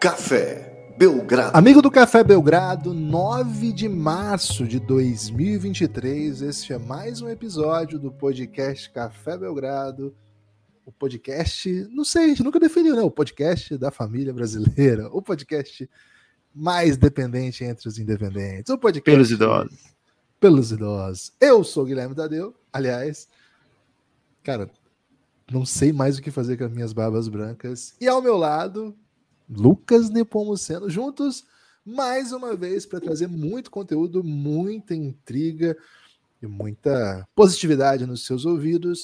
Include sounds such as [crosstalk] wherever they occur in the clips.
Café Belgrado. Amigo do Café Belgrado, 9 de março de 2023. Este é mais um episódio do podcast Café Belgrado. O podcast, não sei, a gente nunca definiu, né? O podcast da família brasileira. O podcast mais dependente entre os independentes. O podcast. Pelos idosos. Pelos idosos. Eu sou o Guilherme Tadeu. Aliás, cara, não sei mais o que fazer com as minhas barbas brancas. E ao meu lado, Lucas Nepomuceno, juntos mais uma vez para trazer muito conteúdo, muita intriga e muita positividade nos seus ouvidos.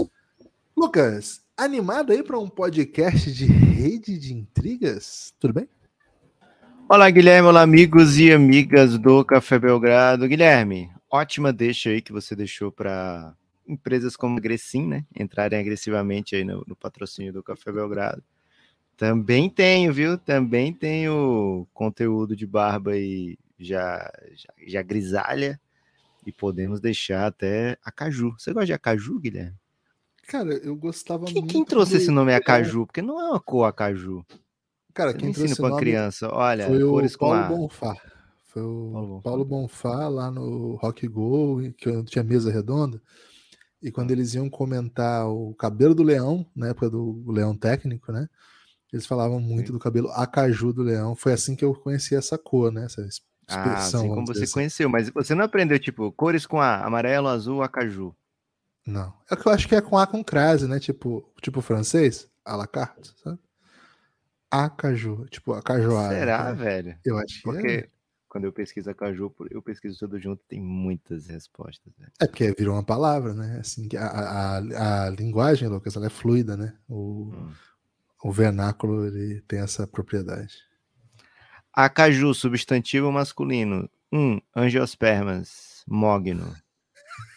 Lucas, animado aí para um podcast de rede de intrigas? Tudo bem? Olá, Guilherme. Olá, amigos e amigas do Café Belgrado. Guilherme, ótima deixa aí que você deixou para empresas como a Grecin, né, entrarem agressivamente aí no, no patrocínio do Café Belgrado. Também tenho, viu? Também tenho conteúdo de barba e já, já, já grisalha. E podemos deixar até acaju. Você gosta de acaju, Guilherme? Cara, eu gostava quem, muito. Quem trouxe de... esse nome acaju? Porque não é uma cor acaju. Cara, quem trouxe ensina para criança, olha, foi o Paulo a... Bonfá. Foi o Paulo Bonfá. Paulo Bonfá lá no Rock Go, que eu tinha mesa redonda. E quando eles iam comentar o cabelo do leão, na época do leão técnico, né? Eles falavam muito Sim. do cabelo acaju do leão. Foi assim que eu conheci essa cor, né? Essa expressão. Ah, assim como você assim. conheceu, mas você não aprendeu, tipo, cores com A, amarelo, azul, acaju. Não. É que eu acho que é com A com crase, né? Tipo, tipo francês, à la carte, sabe? Acaju, tipo acajoada. Será, né? velho? Eu acho que Porque é. quando eu pesquiso acaju, eu pesquiso tudo junto, tem muitas respostas. Velho. É porque virou uma palavra, né? Assim, que a, a, a, a linguagem, Lucas, ela é fluida, né? O, Hum. O vernáculo ele tem essa propriedade. Acaju, substantivo masculino. 1. Um, angiospermas, mogno.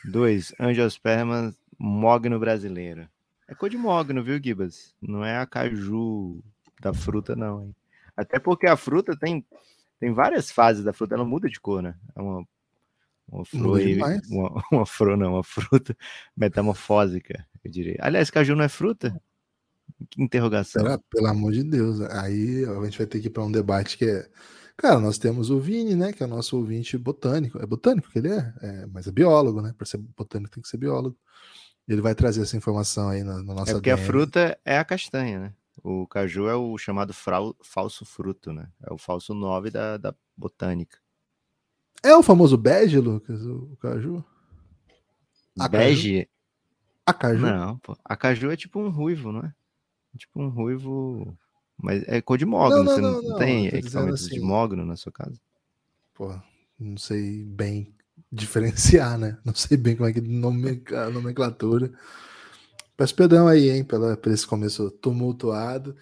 2. Angiospermas, mogno brasileiro. É cor de mogno, viu, Gibas? Não é acaju da fruta, não. Hein? Até porque a fruta tem, tem várias fases da fruta, ela muda de cor, né? É uma, uma flor uma, [laughs] uma flor, não, uma fruta metamorfósica, eu diria. Aliás, caju não é fruta? Que interrogação. Pelo amor de Deus. Aí a gente vai ter que ir para um debate que é. Cara, nós temos o Vini, né? Que é o nosso ouvinte botânico. É botânico que ele é? é mas é biólogo, né? Para ser botânico tem que ser biólogo. Ele vai trazer essa informação aí na, na nossa É porque a fruta é a castanha, né? O caju é o chamado frau- falso fruto, né? É o falso 9 da, da botânica. É o famoso bege, Lucas? O, o caju? Acaju? Bege? Acaju? Não, pô. A caju é tipo um ruivo, não é? Tipo um ruivo. Mas é cor de mogno. Não, não, Você não, tem eu tô dizendo equipamentos de assim- mogno na sua casa? Pô, não sei bem diferenciar, né? Não sei bem como é que nome, a nomenclatura. Peço perdão aí, hein, pela, por esse começo tumultuado.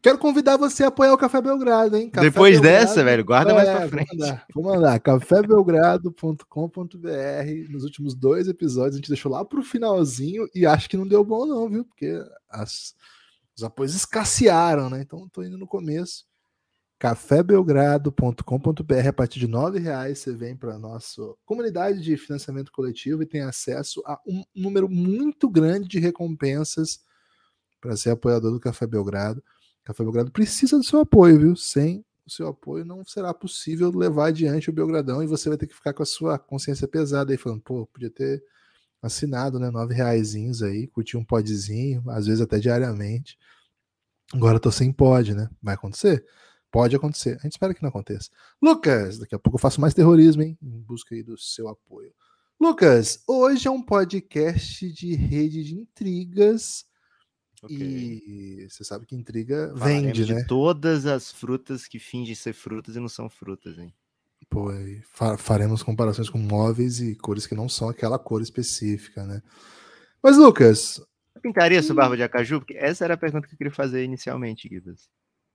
Quero convidar você a apoiar o Café Belgrado, hein? Café Depois Belgrado- dessa, velho, guarda mais É, pra vou frente. mandar, Vou mandar. cafébelgrado.com.br. Nos últimos dois episódios a gente deixou lá pro finalzinho e acho que não deu bom, não, viu? Porque as, os apoios escassearam, né? Então tô indo no começo. cafébelgrado.com.br a partir de R$ reais você vem para nossa comunidade de financiamento coletivo e tem acesso a um número muito grande de recompensas para ser apoiador do Café Belgrado. Café Belgrado precisa do seu apoio, viu? Sem o seu apoio não será possível levar adiante o Belgradão e você vai ter que ficar com a sua consciência pesada aí, falando, pô, podia ter assinado, né? Nove reaisinhos aí, curtir um podzinho, às vezes até diariamente. Agora eu tô sem pod, né? Vai acontecer? Pode acontecer. A gente espera que não aconteça. Lucas, daqui a pouco eu faço mais terrorismo, hein? Em busca aí do seu apoio. Lucas, hoje é um podcast de rede de intrigas. E você sabe que intriga Falaremos vende, de né? todas as frutas que fingem ser frutas e não são frutas, hein? Pô, e fa- faremos comparações com móveis e cores que não são aquela cor específica, né? Mas, Lucas, Pintaria sua barba de acaju? Porque essa era a pergunta que eu queria fazer inicialmente, Gibas.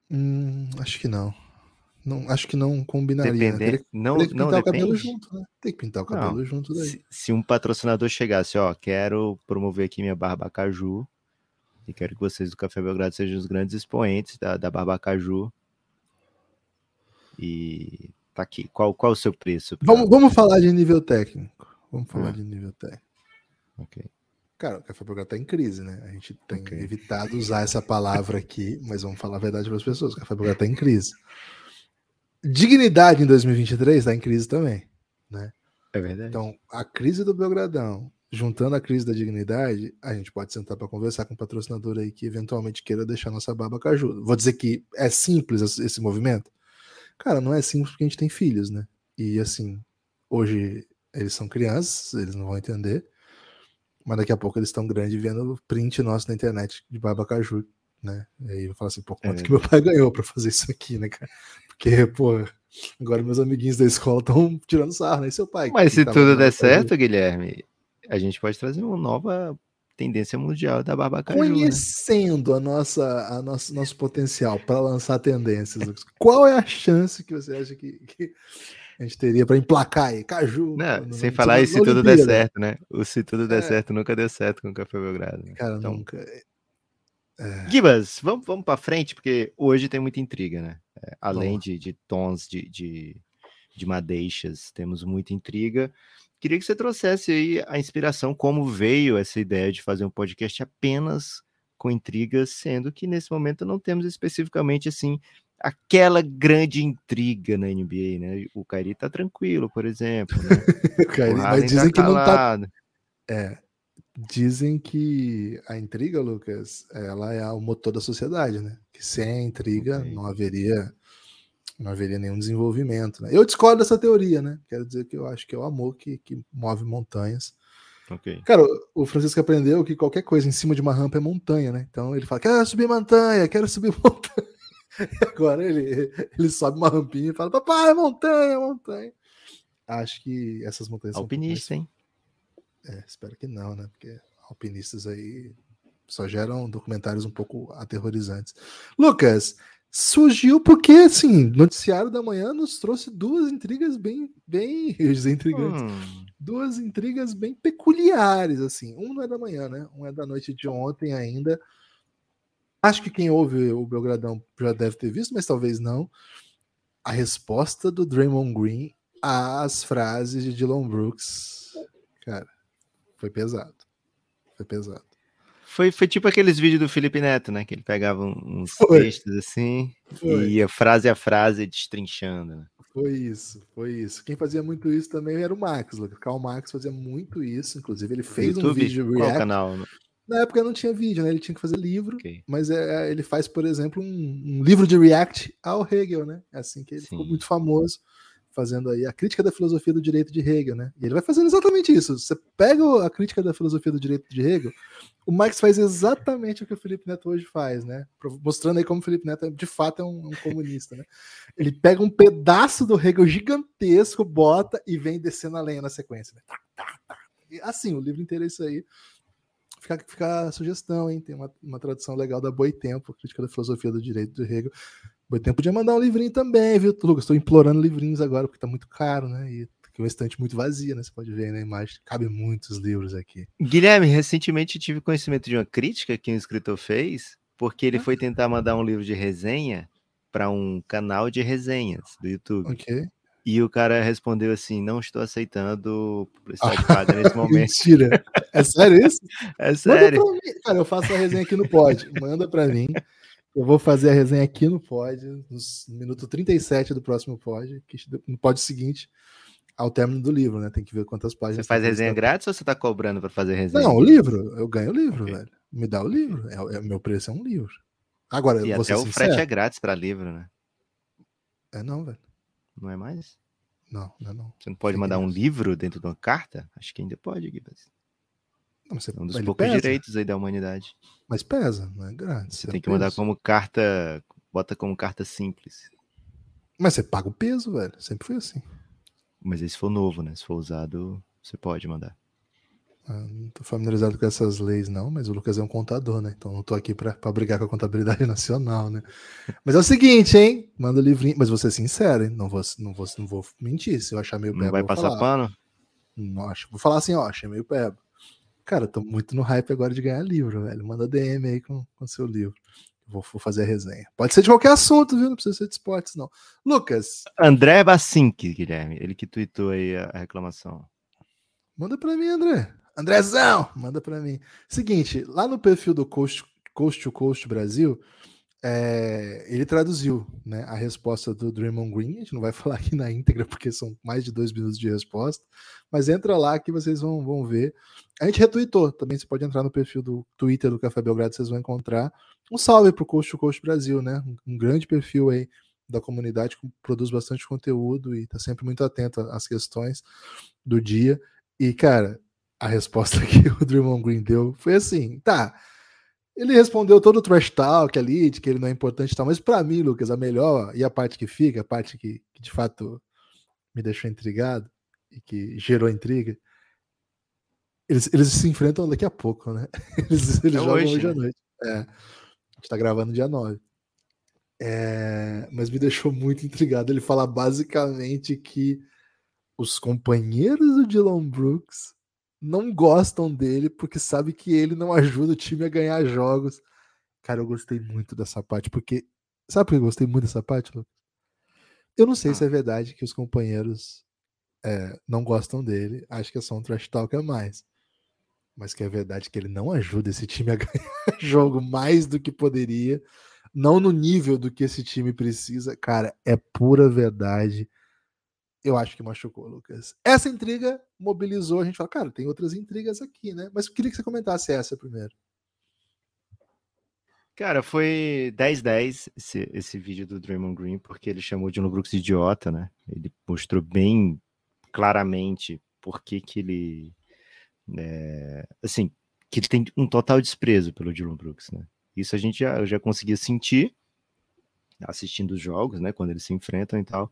hum, acho que não. não. Acho que não combinaria. né? Teria, Dependendo. Não, teria que não pintar o cabelo depende. junto, né? Tem que pintar o Não, cabelo junto daí. Se, se um patrocinador chegasse, ó, quero promover aqui minha barba caju e quero que vocês do Café Belgrado sejam os grandes expoentes da, da barba caju. E tá aqui. Qual, qual o seu preço? pra- Vamos, vamos falar de nível técnico. Vamos falar Ah. de nível técnico. Ok. Cara, o Café Belgrado tá em crise, né? A gente tem Ok. evitado usar essa palavra aqui, mas vamos falar a verdade para as pessoas. O Café Belgrado tá em crise. Dignidade em 2023 tá em crise também. É verdade. Então, a crise do Belgradão, juntando a crise da dignidade, a gente pode sentar para conversar com um patrocinador aí que eventualmente queira deixar nossa baba caju. Vou dizer que é simples esse movimento? Cara, não é simples porque a gente tem filhos, né? E assim, hoje eles são crianças, eles não vão entender, mas daqui a pouco eles estão grandes vendo print nosso na internet de baba caju, né? E aí eu falo assim, pô, quanto É. que meu pai [laughs] ganhou para fazer isso aqui, né, cara? Porque, pô, agora meus amiguinhos da escola estão tirando sarro, né? E seu pai? Mas se tudo der certo, Guilherme, a gente pode trazer uma nova tendência mundial da Barbacaju. né? Conhecendo a nossa, a nosso, nosso potencial para lançar tendências, qual é a chance que você acha que, que a gente teria para emplacar aí? Caju. Não, no- sem no- falar isso se tudo der certo, né? O se tudo der É. certo nunca deu certo com o Café Belgrado. né? Cara, Então, nunca. Gibas, vamos, vamos para frente, porque hoje tem muita intriga, né? É, além de, de tons de, de, de madeixas, temos muita intriga. Queria que você trouxesse aí a inspiração, como veio essa ideia de fazer um podcast apenas com intrigas, sendo que nesse momento não temos especificamente assim aquela grande intriga na NBA, né? O Kairi tá tranquilo, por exemplo. Né? [laughs] O mas Harden dizem que não tá. calado. Dizem que a intriga, Lucas, ela é o motor da sociedade, né? Que sem a intriga Ok. não haveria não haveria nenhum desenvolvimento. Né? Eu discordo dessa teoria, né? Quero dizer que eu acho que é o amor que, que move montanhas. Ok. Cara, o- Francisco aprendeu que qualquer coisa em cima de uma rampa é montanha, né? Então ele fala: quero subir montanha, quero subir [laughs] montanha. E agora ele, ele sobe uma rampinha e fala: papai, é montanha, é montanha. Acho que essas montanhas são pouco mais Alpinista, hein? é, espero que não, né? Porque alpinistas aí só geram documentários um pouco aterrorizantes. Lucas, surgiu porque, assim, noticiário da manhã nos trouxe duas intrigas bem, bem, [laughs] eu dizer intrigantes, Hum, duas intrigas bem peculiares, assim. Um não é da manhã, né? Um é da noite de ontem ainda. Acho que quem ouve o Belgradão já deve ter visto, mas talvez não. A resposta do Draymond Green às frases de Dylan Brooks. Cara, foi pesado. Foi pesado. Foi, foi tipo aqueles vídeos do Felipe Neto, né? Que ele pegava um- uns Foi. textos assim Foi. e ia frase a frase destrinchando. né? Foi isso, foi isso. Quem fazia muito isso também era o Max, Lucas. Karl Marx fazia muito isso. Inclusive, ele fez um YouTube? vídeo Qual react. canal? Na época não tinha vídeo, né? Ele tinha que fazer livro. Ok. Mas é, ele faz, por exemplo, um, um livro de react ao Hegel, né? É assim que ele ficou Sim. muito famoso, fazendo aí a crítica da filosofia do direito de Hegel, né? E ele vai fazendo exatamente isso. Você pega a crítica da filosofia do direito de Hegel, o Marx faz exatamente o que o Felipe Neto hoje faz, né? Mostrando aí como o Felipe Neto de fato é um, um comunista, né? Ele pega um pedaço do Hegel gigantesco, bota e vem descendo a lenha na sequência. Né? Tá, tá, tá. E, assim, o livro inteiro é isso aí. Fica, fica a sugestão, hein? Tem uma, uma tradução legal da Boitempo, crítica da filosofia do direito do Hegel. Boitempo podia mandar um livrinho também, viu, Lucas? Estou implorando livrinhos agora, porque tá muito caro, né? E tem uma estante muito vazia, né? Você pode ver aí na imagem. Cabe muitos livros aqui. Guilherme, recentemente tive conhecimento de uma crítica que um escritor fez, porque Ah. ele foi tentar mandar um livro de resenha para um canal de resenhas do YouTube. Ok. E o cara respondeu assim: não estou aceitando publicidade [laughs] paga nesse momento. Mentira. É sério isso? [laughs] É sério. Cara, eu faço a resenha aqui no pod. Manda pra mim. Eu vou fazer a resenha aqui no pod, no minuto 37 do próximo pod, no pod seguinte, ao término do livro, né? Tem que ver quantas Você páginas. faz tem resenha grátis ou você tá cobrando para fazer resenha? Não, o livro. Eu ganho o livro, Ok. velho. Me dá o livro. É, é- meu preço é um livro. Agora, E eu vou até o frete é grátis para livro, né? É não, velho. Não é mais? Não, não é não. Você não pode Sim, mandar um livro dentro de uma carta? Acho que ainda pode, Guilherme. Não você, É um dos poucos pesa, direitos aí da humanidade. Mas pesa, não é grátis. Você tem que mandar como carta, bota como carta simples. Mas você paga o peso, velho. Sempre foi assim. Mas aí se for novo, né? Se for usado, você pode mandar. Ah, não tô familiarizado com essas leis, não, mas o Lucas é um contador, né? Então não tô aqui pra, pra brigar com a contabilidade [laughs] nacional, né? Mas é o seguinte, hein? Manda o livrinho. Mas vou ser sincero, hein? Não vou, não vou, não vou mentir. Se eu achar meio Não peba, vai eu vou passar falar. pano? Não acho. Vou falar assim, ó, achei meio peba. Cara, tô muito no hype agora de ganhar livro, velho. Manda DM aí com o seu livro. Vou, vou fazer a resenha. Pode ser de qualquer assunto, viu? Não precisa ser de esportes, não. Lucas, André Bacinque, Guilherme. Ele que tweetou aí a, a reclamação. manda pra mim, André. Andrezão, manda para mim. Seguinte, lá no perfil do Coast, Coast to Coast Brasil, é, ele traduziu né, a resposta do Draymond Green. A gente não vai [laughs] falar aqui na íntegra, porque são mais de dois minutos de resposta. Mas entra lá que vocês vão, vão ver. A gente retweetou. Também você pode entrar no perfil do Twitter do Café Belgrado, vocês vão encontrar. Um salve para o Coast to Coast Brasil, né? Um grande perfil aí da comunidade que produz bastante conteúdo e está sempre muito atento às questões do dia. E, cara, a resposta [laughs] que o Draymond Green deu foi assim: tá ele respondeu todo o trash talk ali, de que ele não é importante e tal, mas para mim, Lucas, a melhor e a parte que fica, a parte que, que, de fato me deixou intrigado e que gerou intriga, eles, eles se enfrentam daqui a pouco, né? [laughs] Eles, eles é jogam hoje, hoje à né? noite. É, a gente tá gravando dia 9. É, mas me deixou muito intrigado. Ele fala basicamente que os companheiros do Dylan Brooks não gostam dele porque sabe que ele não ajuda o time a ganhar jogos. Cara, eu gostei muito dessa parte, porque. Sabe por que eu gostei muito dessa parte, Lucas? Eu não sei ah. se é verdade que os companheiros é, não gostam dele. Acho que é só um trash talk a mais. Mas que é verdade que ele não ajuda esse time a [laughs] ganhar jogo mais do que poderia. Não no nível do que esse time precisa. Cara, é pura verdade eu acho que machucou, Lucas. Essa intriga mobilizou a gente fala, cara, tem outras intrigas aqui, né? Mas queria que você comentasse essa primeiro. Cara, foi 10-10 esse, esse vídeo do Draymond Green, porque ele chamou de Brooks de idiota, né? Ele mostrou bem claramente por que que ele... É, assim, que ele tem um total desprezo pelo Dylan Brooks, né? Isso a gente já, já conseguia sentir assistindo os jogos, né? Quando eles se enfrentam e tal.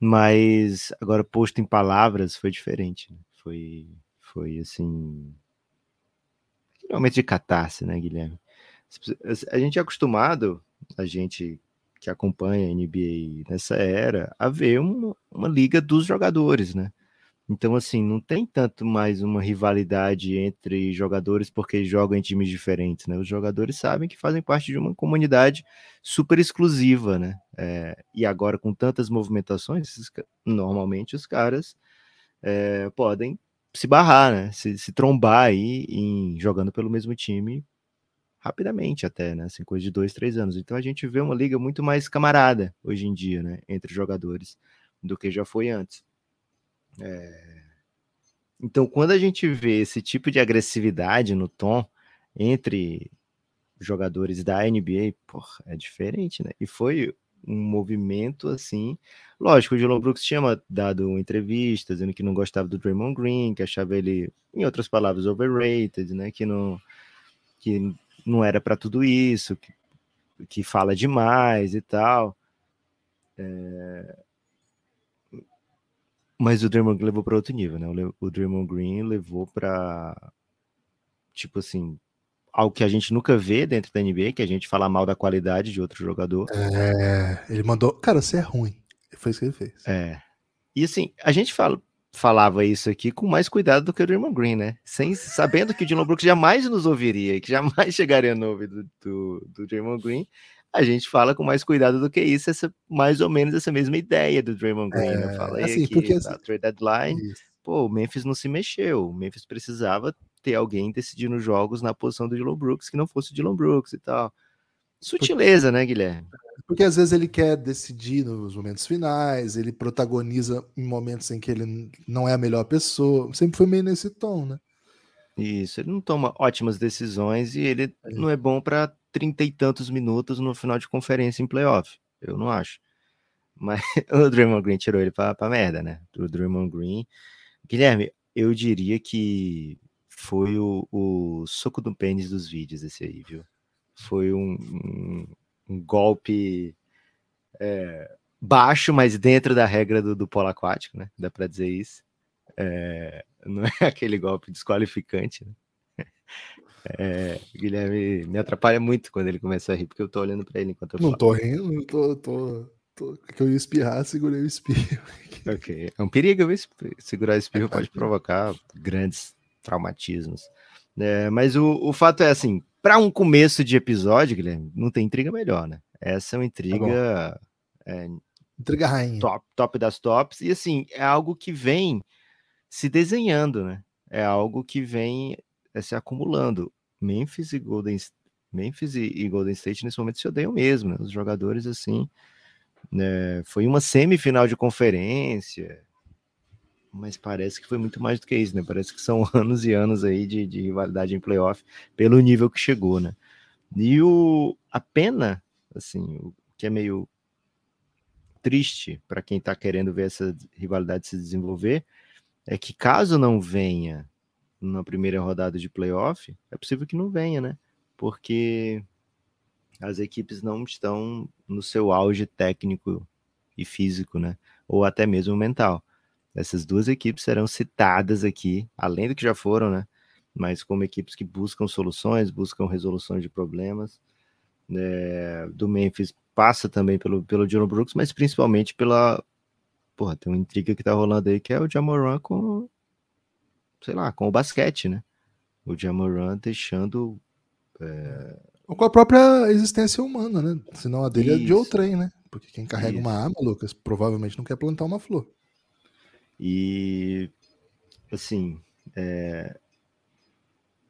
Mas agora posto em palavras foi diferente. Né? Foi, foi assim. Realmente de catarse, né, Guilherme? A gente é acostumado, a gente que acompanha a NBA nessa era, a ver uma, uma liga dos jogadores, né? Então, assim, não tem tanto mais uma rivalidade entre jogadores porque jogam em times diferentes, né? Os jogadores sabem que fazem parte de uma comunidade super exclusiva, né? É, e agora, com tantas movimentações, normalmente os caras é, podem se barrar, né? Se, se trombar aí em, jogando pelo mesmo time rapidamente até, né? Assim, coisa de dois, três anos. Então a gente vê uma liga muito mais camarada hoje em dia, né? Entre jogadores do que já foi antes. É... Então, quando a gente vê esse tipo de agressividade no tom entre jogadores da NBA, porra, é diferente, né? E foi um movimento assim. Lógico, o Dylan Brooks tinha dado entrevistas dizendo que não gostava do Draymond Green, que achava ele, em outras palavras, overrated, né? Que não, que não era para tudo isso, que, que fala demais e tal. É... Mas o Draymond Green levou para outro nível, né? O Draymond Green levou para tipo assim, algo que a gente nunca vê dentro da NBA, que a gente fala mal da qualidade de outro jogador. É, ele mandou, cara, você é ruim. Foi isso que ele fez. É. E assim, a gente fala, falava isso aqui com mais cuidado do que o Draymond Green, né? Sem, sabendo que o Dylan Brooks jamais nos ouviria, que jamais [laughs] chegaria no ouvido do, do, do Draymond Green a gente fala com mais cuidado do que isso, essa, mais ou menos essa mesma ideia do Draymond Green. Né? É, eu falei assim, aqui porque, da trade deadline, isso. pô, o Memphis não se mexeu, o Memphis precisava ter alguém decidindo jogos na posição do Dylan Brooks que não fosse o Dylan Brooks e tal. Sutileza, porque, né, Guilherme? Porque às vezes ele quer decidir nos momentos finais, ele protagoniza em momentos em que ele não é a melhor pessoa. Sempre foi meio nesse tom, né? Isso, ele não toma ótimas decisões e ele é. não é bom para trinta e tantos minutos no final de conferência em playoff. Eu não acho. Mas [laughs] o Draymond Green tirou ele pra, pra merda, né? O Draymond Green. Guilherme, eu diria que foi o, o soco do pênis dos vídeos esse aí, viu? Foi um, um, um golpe é, baixo, mas dentro da regra do, do polo aquático, né? Dá pra dizer isso. É, [laughs] não é aquele golpe desqualificante, né? É, Guilherme me atrapalha muito quando ele começa a rir, porque eu tô olhando para ele enquanto eu Não falo. tô rindo, eu tô, tô, tô, que eu ia espirrar, segurei o espirro. ok, é um perigo, viu? segurar o espirro pode provocar grandes traumatismos. É, mas o, o fato é assim, para um começo de episódio, Guilherme, não tem intriga melhor, né? Essa é uma intriga. Tá é, intriga rainha. Top, top das tops. E assim, é algo que vem se desenhando, né? é algo que vem é, se acumulando. Memphis e Golden Memphis e, Golden State nesse momento se odeiam mesmo, né? Os jogadores assim, né? Foi uma semifinal de conferência, mas parece que foi muito mais do que isso, né? Parece que são [laughs] anos e anos aí de, de rivalidade em playoff pelo nível que chegou, né? E o, a pena, assim, o que é meio triste para quem está querendo ver essa rivalidade se desenvolver, é que caso não venha na primeira rodada de playoff, é possível que não venha, né? Porque as equipes não estão no seu auge técnico e físico, né? Ou até mesmo mental. Essas duas equipes serão citadas aqui, além do que já foram, né? Mas como equipes que buscam soluções, buscam resoluções de problemas. É, do Memphis passa também pelo, pelo Dylan Brooks, mas principalmente pela. Porra, tem uma intriga que tá rolando aí que é o Jamoran com. Sei lá, com o basquete, né? O Jamoran deixando. É... Ou com a própria existência humana, né? Senão a dele Isso. é de outrem, né? Porque quem carrega Isso. uma arma, Lucas, provavelmente não quer plantar uma flor. E. Assim. É...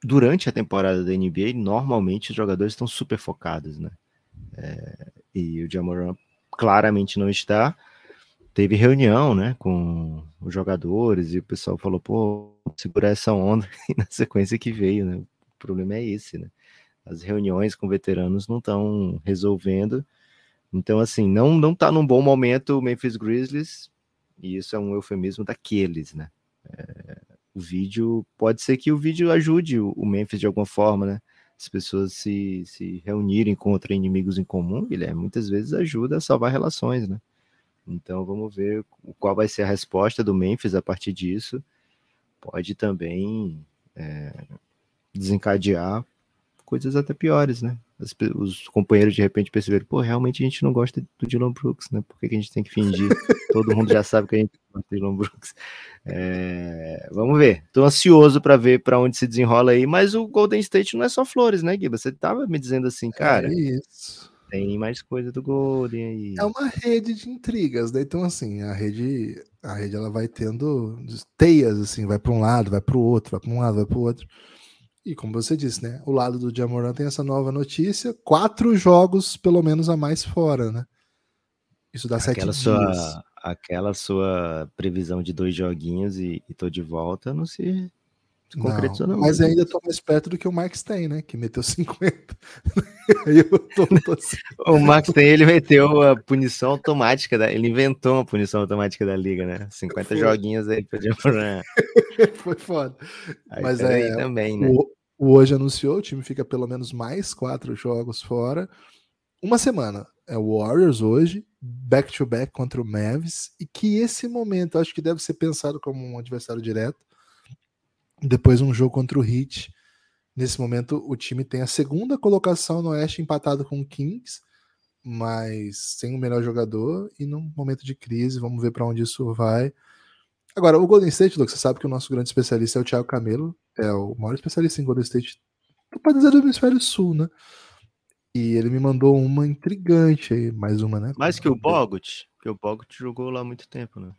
Durante a temporada da NBA, normalmente os jogadores estão super focados, né? É, e o Jamoran claramente não está. Teve reunião, né, com os jogadores e o pessoal falou, pô, segurar essa onda [laughs] e na sequência que veio, né? O problema é esse, né? As reuniões com veteranos não estão resolvendo. Então, assim, não não tá num bom momento o Memphis Grizzlies, e isso é um eufemismo daqueles, né? É, o vídeo, pode ser que o vídeo ajude o, Memphis de alguma forma, né? as pessoas se, se reunirem contra inimigos em comum, Guilherme, muitas vezes ajuda a salvar relações, né? Então vamos ver qual vai ser a resposta do Memphis a partir disso. Pode também é, desencadear coisas até piores, né? As, os companheiros de repente perceberam, pô, realmente a gente não gosta do Dylan Brooks, né? Por que, que a gente tem que fingir? [laughs] Todo mundo já sabe que a gente gosta do Dylan Brooks. É, vamos ver. Tô ansioso para ver para onde se desenrola aí, mas o Golden State não é só flores, né, Giba? Você tava me dizendo assim, cara. É isso. Tem mais coisa do Golden aí. É uma rede de intrigas, né? Então, assim, a rede, a rede ela vai tendo teias, assim, vai para um lado, vai para o outro, vai para um lado, vai para o outro. E como você disse, né? O lado do Jamoran tem essa nova notícia: quatro jogos, pelo menos, a mais fora, né? Isso dá aquela sete sua, dias. Aquela sua previsão de dois joguinhos e, e tô de volta não se concretizou, não. Mas ainda tô mais perto do que o Marx tem, né? Que meteu 50. [laughs] Aí eu tô, tô assim. o Marx tem, ele meteu a punição automática, da, ele inventou uma punição automática da liga, né? 50 Foi. joguinhos aí Jamoran. [laughs] Foi foda. Aí, Mas é, também, né? O, o hoje anunciou, o time fica pelo menos mais quatro jogos fora. Uma semana. É o Warriors hoje, back-to-back -back contra o Mavs, e que esse momento acho que deve ser pensado como um adversário direto. Depois um jogo contra o Heat. Nesse momento o time tem a segunda colocação no Oeste empatado com o Kings, mas sem o melhor jogador e num momento de crise, vamos ver para onde isso vai. Agora, o Golden State, Luke, você sabe que o nosso grande especialista é o Thiago Camelo, é o maior especialista em Golden State, pode dizer do hemisfério sul, né? E ele me mandou uma intrigante aí, mais uma, né? Mais que o Bogut, porque o Bogut jogou lá muito tempo, né?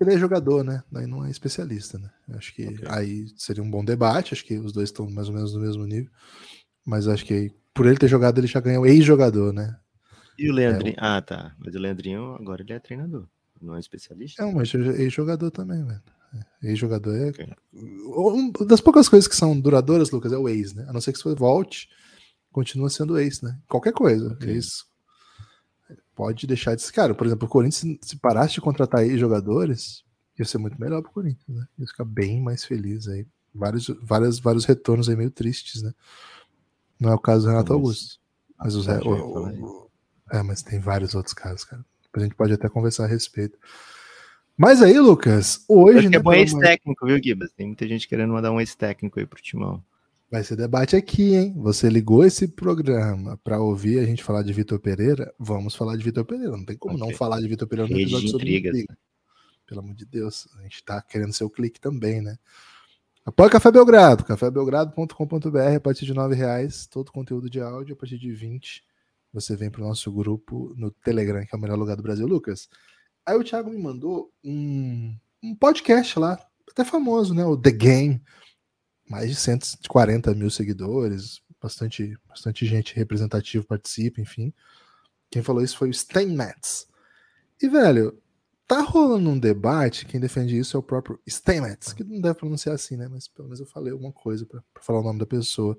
Ele é jogador, né? Daí não é especialista, né? Acho que okay. aí seria um bom debate, acho que os dois estão mais ou menos no mesmo nível. Mas acho que por ele ter jogado, ele já ganhou ex-jogador, né? E o Leandrinho? É, ah, tá. Mas o Leandrinho agora ele é treinador. Não é especialista? Não, mas ex-jogador também, velho. É, ex-jogador é. Okay. Uma das poucas coisas que são duradouras, Lucas, é o ex, né? A não ser que você volte, continua sendo ex, né? Qualquer coisa. Okay. Ex pode deixar de. Cara, por exemplo, o Corinthians, se parasse de contratar ex-jogadores, ia ser muito melhor pro Corinthians, né? Ia ficar bem mais feliz aí. Vários, vários, vários retornos aí meio tristes, né? Não é o caso do Renato Augusto. Mas os. O, o, é, mas tem vários outros casos, cara. A gente pode até conversar a respeito. Mas aí, Lucas, hoje. Né, é bom ex-técnico, viu, Gibas? Tem muita gente querendo mandar um ex-técnico aí pro Timão. Vai ser debate aqui, hein? Você ligou esse programa para ouvir a gente falar de Vitor Pereira? Vamos falar de Vitor Pereira. Não tem como okay. não falar de Vitor Pereira no episódio sobre intrigas, né? Pelo amor de Deus, a gente tá querendo seu clique também, né? Apoia Café Belgrado, cafébelgrado.com.br a partir de nove reais, todo conteúdo de áudio, a partir de 20 você vem para o nosso grupo no Telegram, que é o melhor lugar do Brasil, Lucas. Aí o Thiago me mandou um, um podcast lá. até famoso, né? O The Game, mais de 140 mil seguidores, bastante, bastante gente representativa participa, enfim. Quem falou isso foi o Steinmetz. E, velho, tá rolando um debate, quem defende isso é o próprio Steinmetz, que não deve pronunciar assim, né? Mas pelo menos eu falei alguma coisa para falar o nome da pessoa.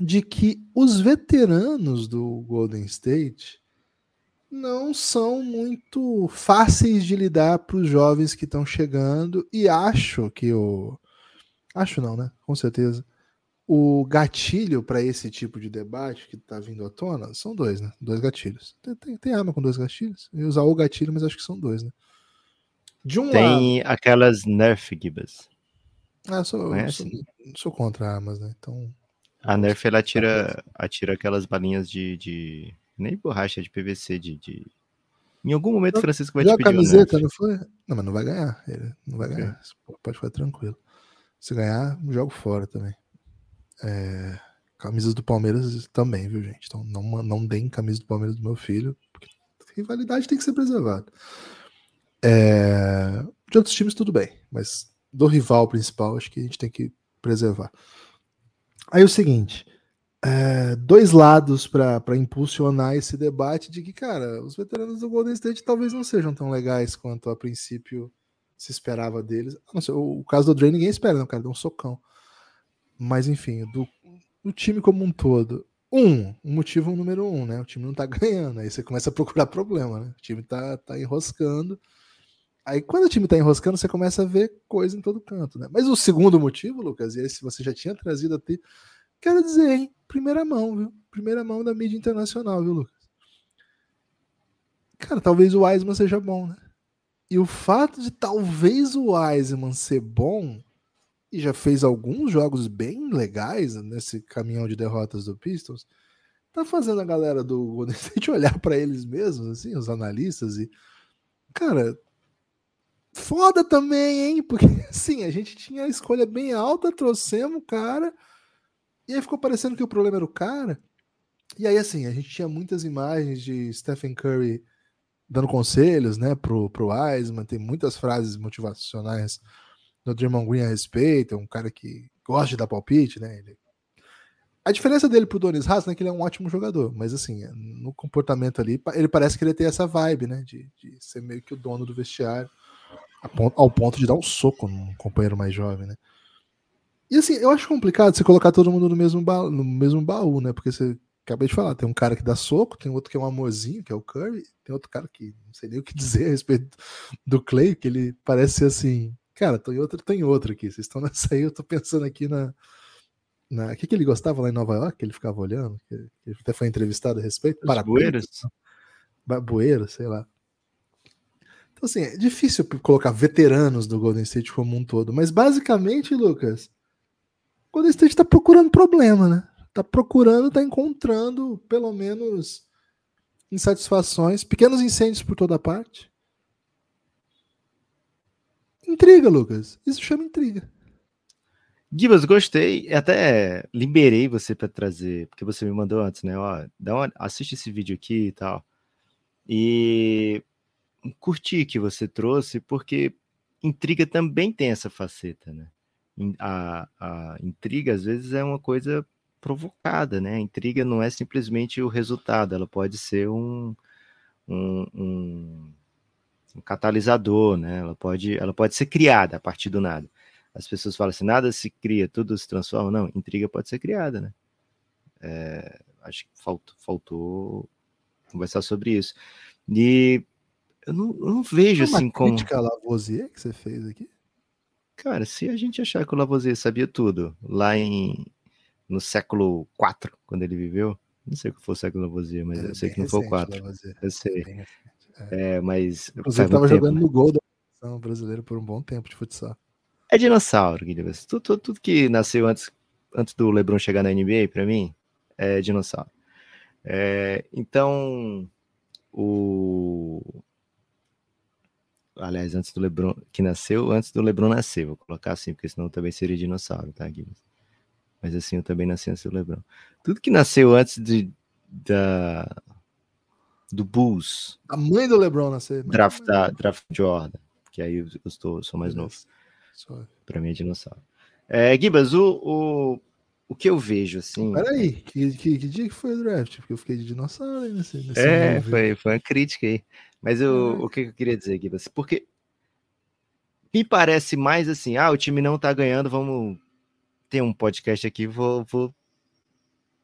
De que os veteranos do Golden State não são muito fáceis de lidar para os jovens que estão chegando e acho que o acho não, né? Com certeza o gatilho para esse tipo de debate que está vindo à tona são dois, né? Dois gatilhos. Tem, tem, tem, arma com dois gatilhos? Eu ia usar o gatilho, mas acho que são dois, né? De um tem lado... aquelas Nerf Gibas. Ah, sou, sou, sou, contra armas, né? Então. A Nerf ela atira, atira aquelas balinhas de, de. Nem borracha de PVC, de. de... Em algum momento, Francisco vai te pedir. a camiseta, não foi? Não, mas não vai ganhar. Ele não vai ganhar. Pode ficar tranquilo. Se ganhar, jogo fora também. É, camisas do Palmeiras também, viu, gente? Então não, não deem camisa do Palmeiras do meu filho, porque rivalidade tem que ser preservada. É, de outros times, tudo bem, mas do rival principal, acho que a gente tem que preservar. Aí o seguinte: é, dois lados para impulsionar esse debate de que, cara, os veteranos do Golden State talvez não sejam tão legais quanto a princípio se esperava deles. Sei, o, caso do Dre ninguém espera, não, cara, deu um socão. Mas enfim, do, do time como um todo. Um, o motivo número um, né? O time não tá [laughs] ganhando. Aí você começa a procurar problema, né? O time tá, tá enroscando. Aí quando o time tá enroscando, você começa a ver coisa em todo canto, né? Mas o segundo motivo, Lucas, e esse você já tinha trazido até, quero dizer, hein? Primeira mão, viu? Primeira mão da mídia internacional, viu, Lucas? Cara, talvez o Wiseman seja bom, né? E o fato de talvez o Wiseman ser bom e já fez alguns jogos bem legais nesse caminhão de derrotas do Pistons, tá fazendo a galera do Golden [laughs] State olhar para eles mesmos, assim, os analistas e cara, foda também, hein? [laughs] Porque assim, a gente tinha a escolha bem alta, trouxemos o cara e aí ficou parecendo que o problema era o cara. E aí assim, a gente tinha muitas imagens de Stephen Curry dando conselhos, né, pro pro Wiseman, tem muitas frases motivacionais no Draymond Green a respeito, é um cara que gosta de dar palpite, né? Ele... A diferença dele pro Donis Haas é que ele é um ótimo jogador, mas assim, no comportamento ali, ele parece que ele tem essa vibe, né? De, de ser meio que o dono do vestiário, ao ponto de dar um soco num companheiro mais jovem, né? E assim, eu acho complicado você colocar todo mundo no mesmo, baú, no mesmo baú, né? Porque você acabei de falar, tem um cara que dá soco, tem outro que é um amorzinho, que é o Curry, tem outro cara que não sei nem o que [laughs] dizer a respeito do Clay, que ele parece ser assim, Cara, tem outro, tem outro aqui. Vocês estão nessa aí, eu tô pensando aqui na. na... O que, que ele gostava lá em Nova York? Que ele ficava olhando? Que ele até foi entrevistado a respeito? Para Bueiros? Bueiros, sei lá. Então, assim, é difícil colocar veteranos do Golden State como um todo, mas basicamente, Lucas, o Golden State tá procurando problema, né? Tá procurando, tá encontrando, pelo menos, insatisfações, pequenos incêndios por toda parte. Intriga, Lucas. Isso chama intriga. Gibas, gostei. Até liberei você para trazer, porque você me mandou antes, né? Ó, dá uma, assiste esse vídeo aqui e tal. E curti que você trouxe, porque intriga também tem essa faceta, né? A, a intriga, às vezes, é uma coisa provocada, né? A intriga não é simplesmente o resultado, ela pode ser um, um, um um catalisador, né? Ela pode, ela pode ser criada a partir do nada. As pessoas falam assim, nada se cria, tudo se transforma. Não, intriga pode ser criada, né? É, acho que faltou, faltou conversar sobre isso. E eu não, eu não vejo assim uma como. crítica a Lavoisier que você fez aqui? Cara, se a gente achar que o Lavoisier sabia tudo lá em no século IV, quando ele viveu, não sei o que foi o século Lavoisier, mas é, eu sei que não foi o 4. Eu sei. É, mas. Você estava jogando né? no gol da seleção brasileira por um bom tempo de futsal. É dinossauro, Guilherme. Tudo, tudo, tudo, que nasceu antes, antes do LeBron chegar na NBA, para mim, é dinossauro. É, então, o. Aliás, antes do LeBron, que nasceu, antes do LeBron nascer, vou colocar assim, porque senão também seria dinossauro, tá, Guilherme? Mas assim, eu também nasci antes do LeBron. Tudo que nasceu antes de, da, do Bulls. A mãe do LeBron nasceu. Draft, da, draft Jordan, que aí eu, estou, sou mais novo. Para mim é dinossauro. É, Gibas, o, o, o que eu vejo, assim. Peraí, que, que, que, dia que foi o draft? Porque eu fiquei de dinossauro aí nesse, nesse É, foi, foi uma crítica aí. Mas eu, ah. o que eu queria dizer, Gibas? Porque me parece mais assim, ah, o time não tá ganhando, vamos ter um podcast aqui, vou, vou,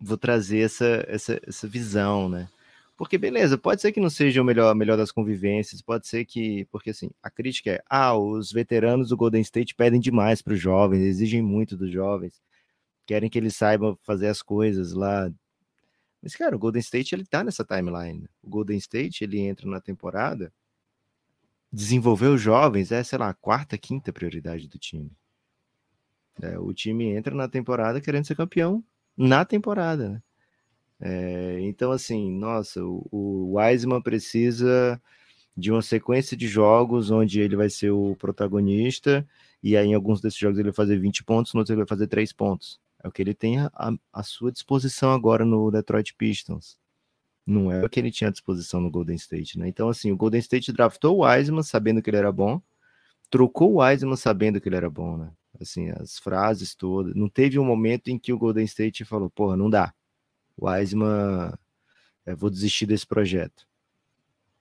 vou trazer essa, essa, essa visão, né? Porque, beleza, pode ser que não seja o melhor, melhor das convivências, pode ser que. Porque, assim, a crítica é: ah, os veteranos do Golden State pedem demais para os jovens, exigem muito dos jovens, querem que eles saibam fazer as coisas lá. Mas, cara, o Golden State, ele tá nessa timeline. O Golden State, ele entra na temporada, desenvolver os jovens é, sei lá, a quarta, quinta prioridade do time. É, o time entra na temporada querendo ser campeão na temporada, né? É, então, assim, nossa, o, o Wiseman precisa de uma sequência de jogos onde ele vai ser o protagonista, e aí em alguns desses jogos ele vai fazer 20 pontos, no outro ele vai fazer 3 pontos. É o que ele tem à sua disposição agora no Detroit Pistons. Não é o que ele tinha à disposição no Golden State, né? Então, assim, o Golden State draftou o Wiseman sabendo que ele era bom, trocou o Wiseman sabendo que ele era bom, né? Assim, as frases todas. Não teve um momento em que o Golden State falou, porra, não dá Wiseman, é, vou desistir desse projeto.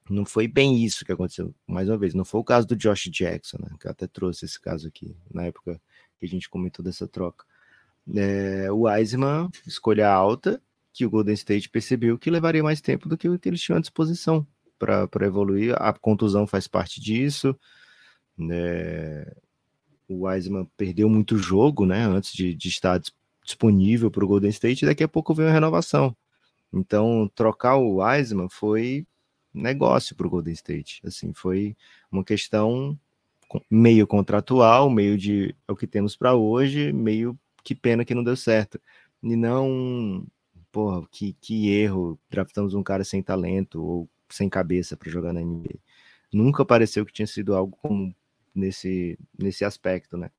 Não foi bem isso que aconteceu, mais uma vez. Não foi o caso do Josh Jackson, né, que eu até trouxe esse caso aqui, na época que a gente comentou dessa troca. É, o Wiseman, escolha alta, que o Golden State percebeu que levaria mais tempo do que o que eles tinham à disposição para evoluir. A contusão faz parte disso. Né? O Wiseman perdeu muito jogo né, antes de, de estar disponível para o Golden State e daqui a pouco vem a renovação. Então, trocar o Wiseman foi negócio para o Golden State. Assim, foi uma questão meio contratual, meio de é o que temos para hoje, meio que pena que não deu certo. E não, porra, que, que erro, draftamos um cara sem talento ou sem cabeça para jogar na NBA. Nunca pareceu que tinha sido algo como nesse, nesse aspecto, né?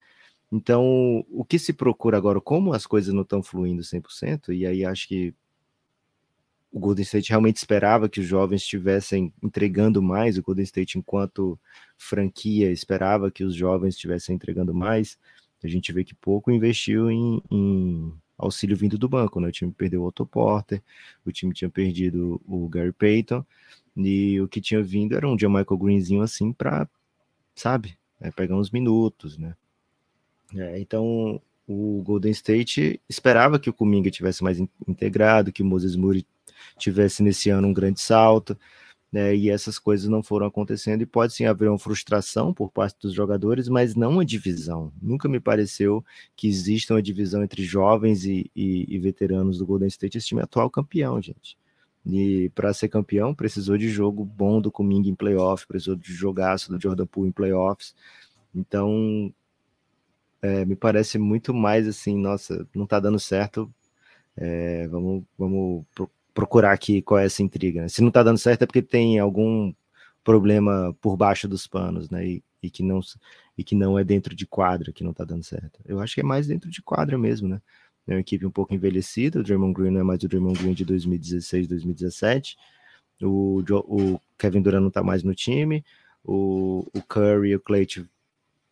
Então, o que se procura agora, como as coisas não estão fluindo 100%, e aí acho que o Golden State realmente esperava que os jovens estivessem entregando mais, o Golden State, enquanto franquia, esperava que os jovens estivessem entregando mais. A gente vê que pouco investiu em, em auxílio vindo do banco, né? O time perdeu o Otto Porter, o time tinha perdido o Gary Payton, e o que tinha vindo era um Michael Greenzinho assim para, sabe, é, pegar uns minutos, né? É, então, o Golden State esperava que o Kuminga tivesse mais integrado, que o Moses Moody tivesse nesse ano um grande salto, né, e essas coisas não foram acontecendo e pode sim haver uma frustração por parte dos jogadores, mas não uma divisão. Nunca me pareceu que exista uma divisão entre jovens e, e, e veteranos do Golden State. Esse time é atual campeão, gente. E para ser campeão, precisou de jogo bom do Kuminga em playoff, precisou de jogaço do Jordan Poole em playoffs. Então, é, me parece muito mais assim, nossa, não tá dando certo, é, vamos, vamos pro, procurar aqui qual é essa intriga. Né? Se não tá dando certo é porque tem algum problema por baixo dos panos, né? E, e, que não e que não é dentro de quadra que não tá dando certo. Eu acho que é mais dentro de quadra mesmo, né? É uma equipe um pouco envelhecida, o Draymond Green não é mais o Draymond Green de 2016, 2017. O, o Kevin Durant não tá mais no time. O, o Curry e o Clay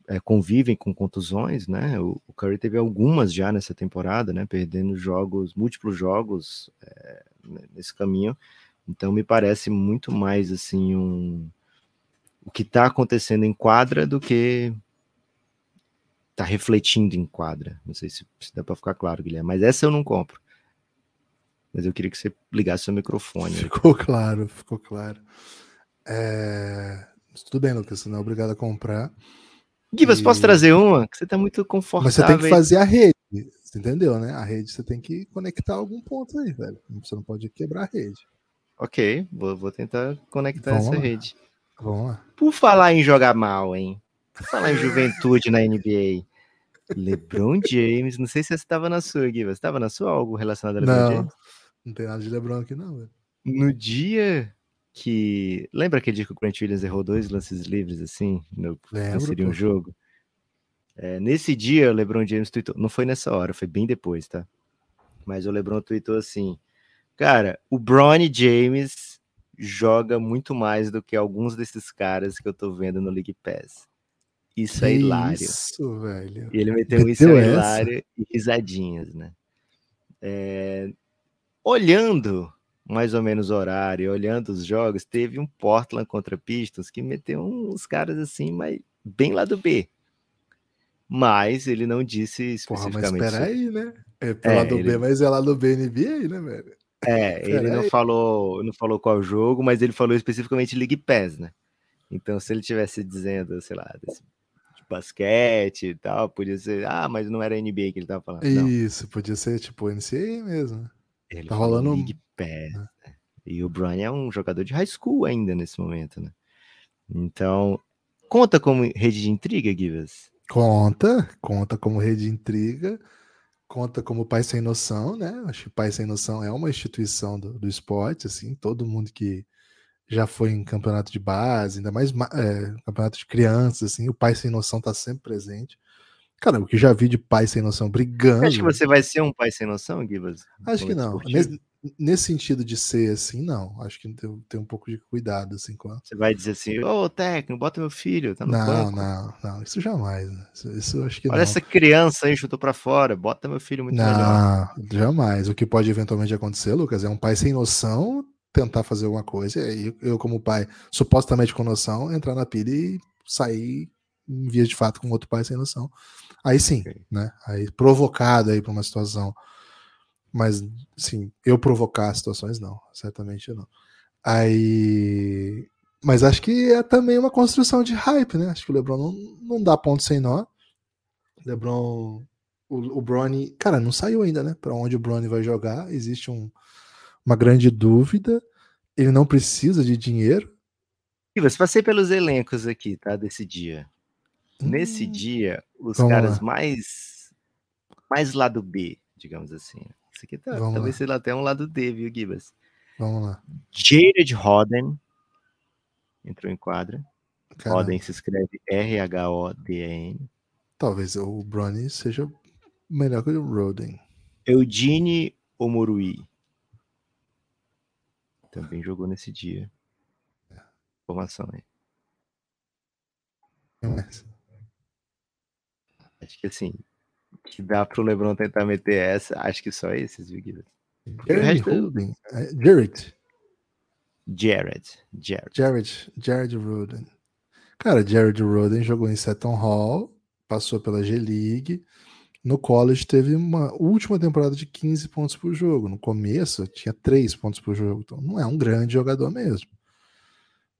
é, convivem com contusões, né? O, o, Curry teve algumas já nessa temporada, né? Perdendo jogos, múltiplos jogos é, nesse caminho. Então me parece muito mais assim um o que está acontecendo em quadra do que está refletindo em quadra. Não sei se, se dá para ficar claro, Guilherme, mas essa eu não compro. Mas eu queria que você ligasse seu microfone. Ficou claro, ficou claro. É... Tudo bem, Lucas, você não é obrigado a comprar. Gibas, e... posso trazer uma? Que você tá muito confortável. Mas você tem que fazer a rede. Você entendeu, né? A rede você tem que conectar algum ponto aí, velho. Você não pode quebrar a rede. Ok, vou, vou tentar conectar Vamos essa lá. rede. Vamos lá. Por falar em jogar mal, hein? Por falar em [laughs] juventude na NBA. LeBron James, não sei se você estava na sua, Gui. Você estava na sua algo relacionado a LeBron não, James? Não tem nada de LeBron aqui, não, velho. No dia que. Lembra aquele dia que o Grant Williams errou dois lances livres assim? No, Lembro, seria um jogo? É, nesse dia, o LeBron James tweetou. Não foi nessa hora, foi bem depois, tá? Mas o LeBron tweetou assim: Cara, o Bronny James joga muito mais do que alguns desses caras que eu tô vendo no League Pass. Isso é hilário. Isso, velho. E ele meteu, um isso é hilário e risadinhas, né? É, Olhando mais ou menos o horário, olhando os jogos, teve um Portland contra Pistons que meteu uns caras assim, mas bem lá do B. Mas ele não disse Porra, mas especificamente. espera sobre- aí, né? É pelo É, lado ele- B, mas é lá do BNB, né, velho? É, [laughs] ele não Peraí. falou, não falou qual jogo, mas ele falou especificamente League Pass, né? Então, se ele tivesse dizendo, sei lá, desse, de basquete e tal, podia ser, ah, mas não era NBA que ele tava falando. Não, Isso, podia ser tipo NCAA mesmo. né? ele tá rolando um- League Pass. né? E o Brian é um jogador de high school ainda nesse momento, né? Então, conta como rede de intriga, Givas? Conta, conta como rede de intriga, conta como Pai Sem Noção, né? Acho que Pai Sem Noção é uma instituição do, do esporte, assim, todo mundo que já foi em campeonato de base, ainda mais ma- é, campeonato de crianças, assim, o Pai Sem Noção tá sempre presente. Cara, o que já vi de Pai Sem Noção brigando. Acho que você vai ser um pai sem noção, Givas? Acho que não. Nesse, nesse sentido de ser assim, não. Acho que tem, tem um pouco de cuidado, assim, com a... Você vai dizer assim, ô técnico, bota meu filho, tá no Não, banco. não, não. Isso jamais. né? Isso, isso acho que Olha não. essa criança aí, chutou pra fora, bota meu filho muito melhor. Não, jamais. O que pode eventualmente acontecer, Lucas, é um pai sem noção tentar fazer alguma coisa, e aí eu, como pai, supostamente com noção, entrar na pilha e sair em vias de fato com outro pai sem noção. Aí sim, Ok. né? Aí provocado aí para uma situação. Mas, sim, eu provocar situações, não. Certamente não. Aí. Mas acho que é também uma construção de hype, né? Acho que o LeBron não, não dá ponto sem nó. LeBron. O, o Bronny. Cara, não saiu ainda, né? Para onde o Bronny vai jogar. Existe um, uma grande dúvida. Ele não precisa de dinheiro. Givas, passei pelos elencos aqui, tá? Desse dia. Nesse Hum, dia, os caras lá. mais. Mais lado B, digamos assim. Isso aqui tá, Vamos talvez lá. seja até um lado D, viu, Gibas? Vamos lá. Jared Roden entrou em quadra. Cara, Roden se escreve R-H-O-D-N. talvez o Bronny seja melhor que o Roden. Eugene Omorui. Também jogou nesse dia. Informação aí. Mas- Acho que assim, que dá pro Lebron tentar meter essa, acho que só esses, viu, Guilherme? Jared. Jared. Jared. Jared. Jared Roden. Cara, Jared Roden jogou em Seton Hall, passou pela G-League. No college teve uma última temporada de 15 pontos por jogo. No começo tinha 3 pontos por jogo. Então não é um grande jogador mesmo.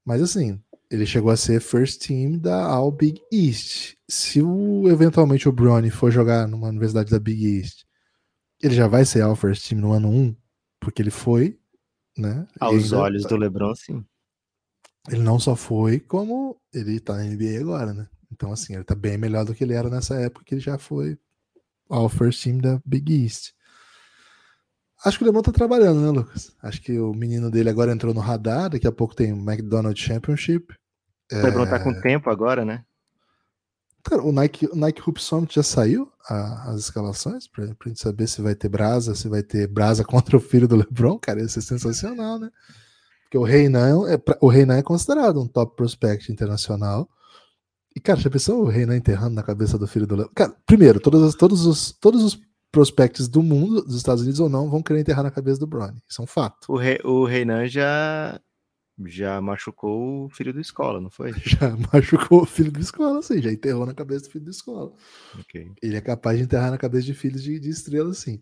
Mas assim, ele chegou a ser first team da All Big East. Se o, eventualmente o Bronny for jogar numa universidade da Big East, ele já vai ser All First Team no ano 1, porque ele foi, né? Aos olhos do Lebron, sim. ele não só foi, como ele tá na NBA agora, né? Então, assim, ele tá bem melhor do que ele era nessa época que ele já foi ao first team da Big East. Acho que o LeBron tá trabalhando, né, Lucas? Acho que o menino dele agora entrou no radar, daqui a pouco tem o McDonald's Championship. O Lebron tá É. com tempo agora, né? Cara, o Nike, o Nike Hoop Summit já saiu a- as escalações pra, pra gente saber se vai ter brasa, se vai ter brasa [laughs] contra o filho do LeBron, cara, ia ser sensacional, né? Porque o Reinan é, o Reinan é considerado um top prospect internacional. E, cara, já pensou o Reinan enterrando na cabeça do filho do LeBron? Cara, primeiro, todos, os- todos, os, todos os prospects do mundo, dos Estados Unidos ou não, vão querer enterrar na cabeça do Bronny. Isso é um fato. O, Re, o Reinan já, já machucou o filho do escola, não foi? [laughs] Já machucou o filho do escola, assim, já enterrou na cabeça do filho do escola. Ok. ele é capaz de enterrar na cabeça de filhos de, de estrelas, assim.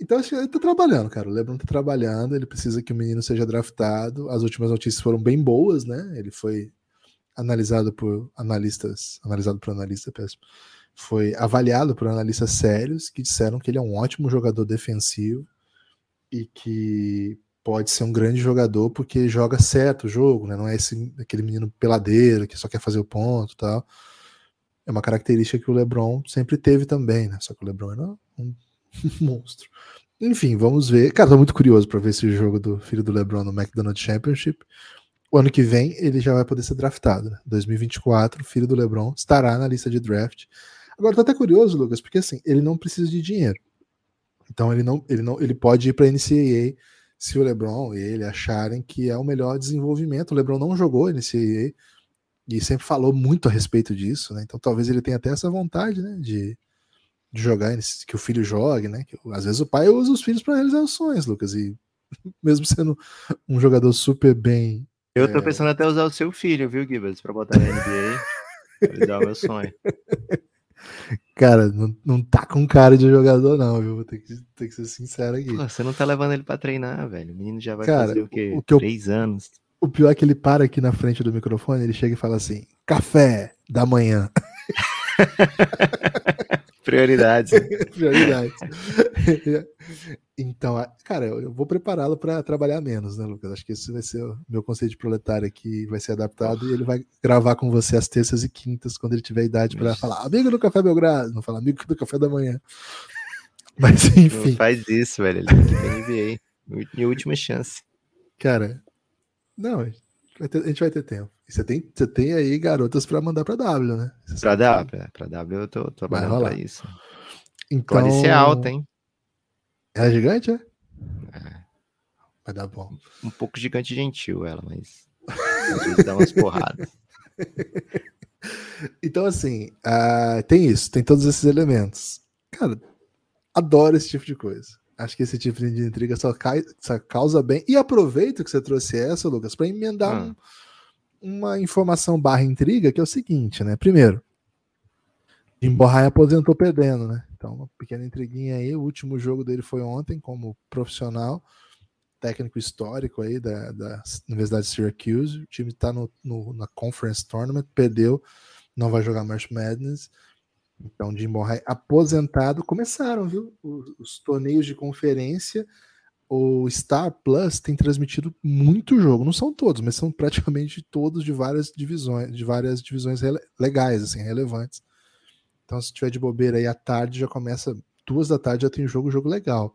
Então, acho que ele tá trabalhando, cara. O LeBron tá trabalhando, ele precisa que o menino seja draftado. As últimas notícias foram bem boas, né? Ele foi analisado por analistas, analisado por analista, péssimo. Foi avaliado por analistas sérios que disseram que ele é um ótimo jogador defensivo e que pode ser um grande jogador porque joga certo o jogo, né? Não é esse aquele menino peladeiro que só quer fazer o ponto, tal é uma característica que o LeBron sempre teve também, né? Só que o LeBron era um [laughs] monstro. Enfim, vamos ver. Cara, tô muito curioso para ver esse jogo do filho do LeBron no McDonald's Championship. O ano que vem ele já vai poder ser draftado, né? 2024, o filho do LeBron estará na lista de draft. Agora tô até curioso, Lucas, porque assim, ele não precisa de dinheiro. Então ele não, ele não, ele pode ir para NCAA se o LeBron e ele acharem que é o melhor desenvolvimento. O LeBron não jogou NCAA, e sempre falou muito a respeito disso, né? Então talvez ele tenha até essa vontade, né? De, de jogar, que o filho jogue, né? Que, às vezes o pai usa os filhos para realizar os sonhos, Lucas, e [laughs] mesmo sendo um jogador super bem. Eu tô é... pensando até usar o seu filho, viu, Gibbs, para botar na NBA, realizar o meu sonho. [laughs] Cara, não, não tá com cara de jogador, não, viu? Vou ter que, ter que ser sincero aqui. Pô, você não tá levando ele pra treinar, velho. O menino já vai cara, fazer o quê? O que Três eu, anos. O pior é que ele para aqui na frente do microfone, ele chega e fala assim: café da manhã. [laughs] Prioridades. [laughs] Prioridades. Então, cara, eu vou prepará-lo para trabalhar menos, né, Lucas? Acho que esse vai ser o meu conceito de proletário aqui, vai ser adaptado e ele vai gravar com você às terças e quintas, quando ele tiver idade para falar amigo do Café Belgrado, não falar amigo do Café da Manhã. [laughs] Mas enfim. Não faz isso, velho. Ele tem NBA. Minha última chance. Cara, não, a gente vai ter tempo. você tem, você tem aí garotas para mandar para W, né? Para W, é, para W eu tô trabalhando para isso. Então, Pode ser alta, hein? É gigante, é? é? Vai dar bom. Um pouco gigante gentil ela, mas às vezes dá umas porradas. [laughs] então, assim, uh, tem isso, tem todos esses elementos. Cara, adoro esse tipo de coisa. Acho que esse tipo de intriga só, cai, só causa bem. E aproveito que você trouxe essa, Lucas, para emendar ah. um, uma informação barra intriga, que é o seguinte, né? Primeiro, Jim Borrai aposentou perdendo, né? Então, uma pequena intriguinha aí. O último jogo dele foi ontem, como profissional, técnico histórico aí da, da Universidade de Syracuse. O time está no, no, na Conference Tournament, perdeu, não vai jogar March Madness. Então, Jim Murray aposentado. Começaram, viu? Os, os, torneios de conferência. O Star Plus tem transmitido muito jogo. Não são todos, mas são praticamente todos de várias divisões, de várias divisões legais, assim, relevantes. Então, se tiver de bobeira aí à tarde, já começa. Duas da tarde já tem jogo, jogo legal.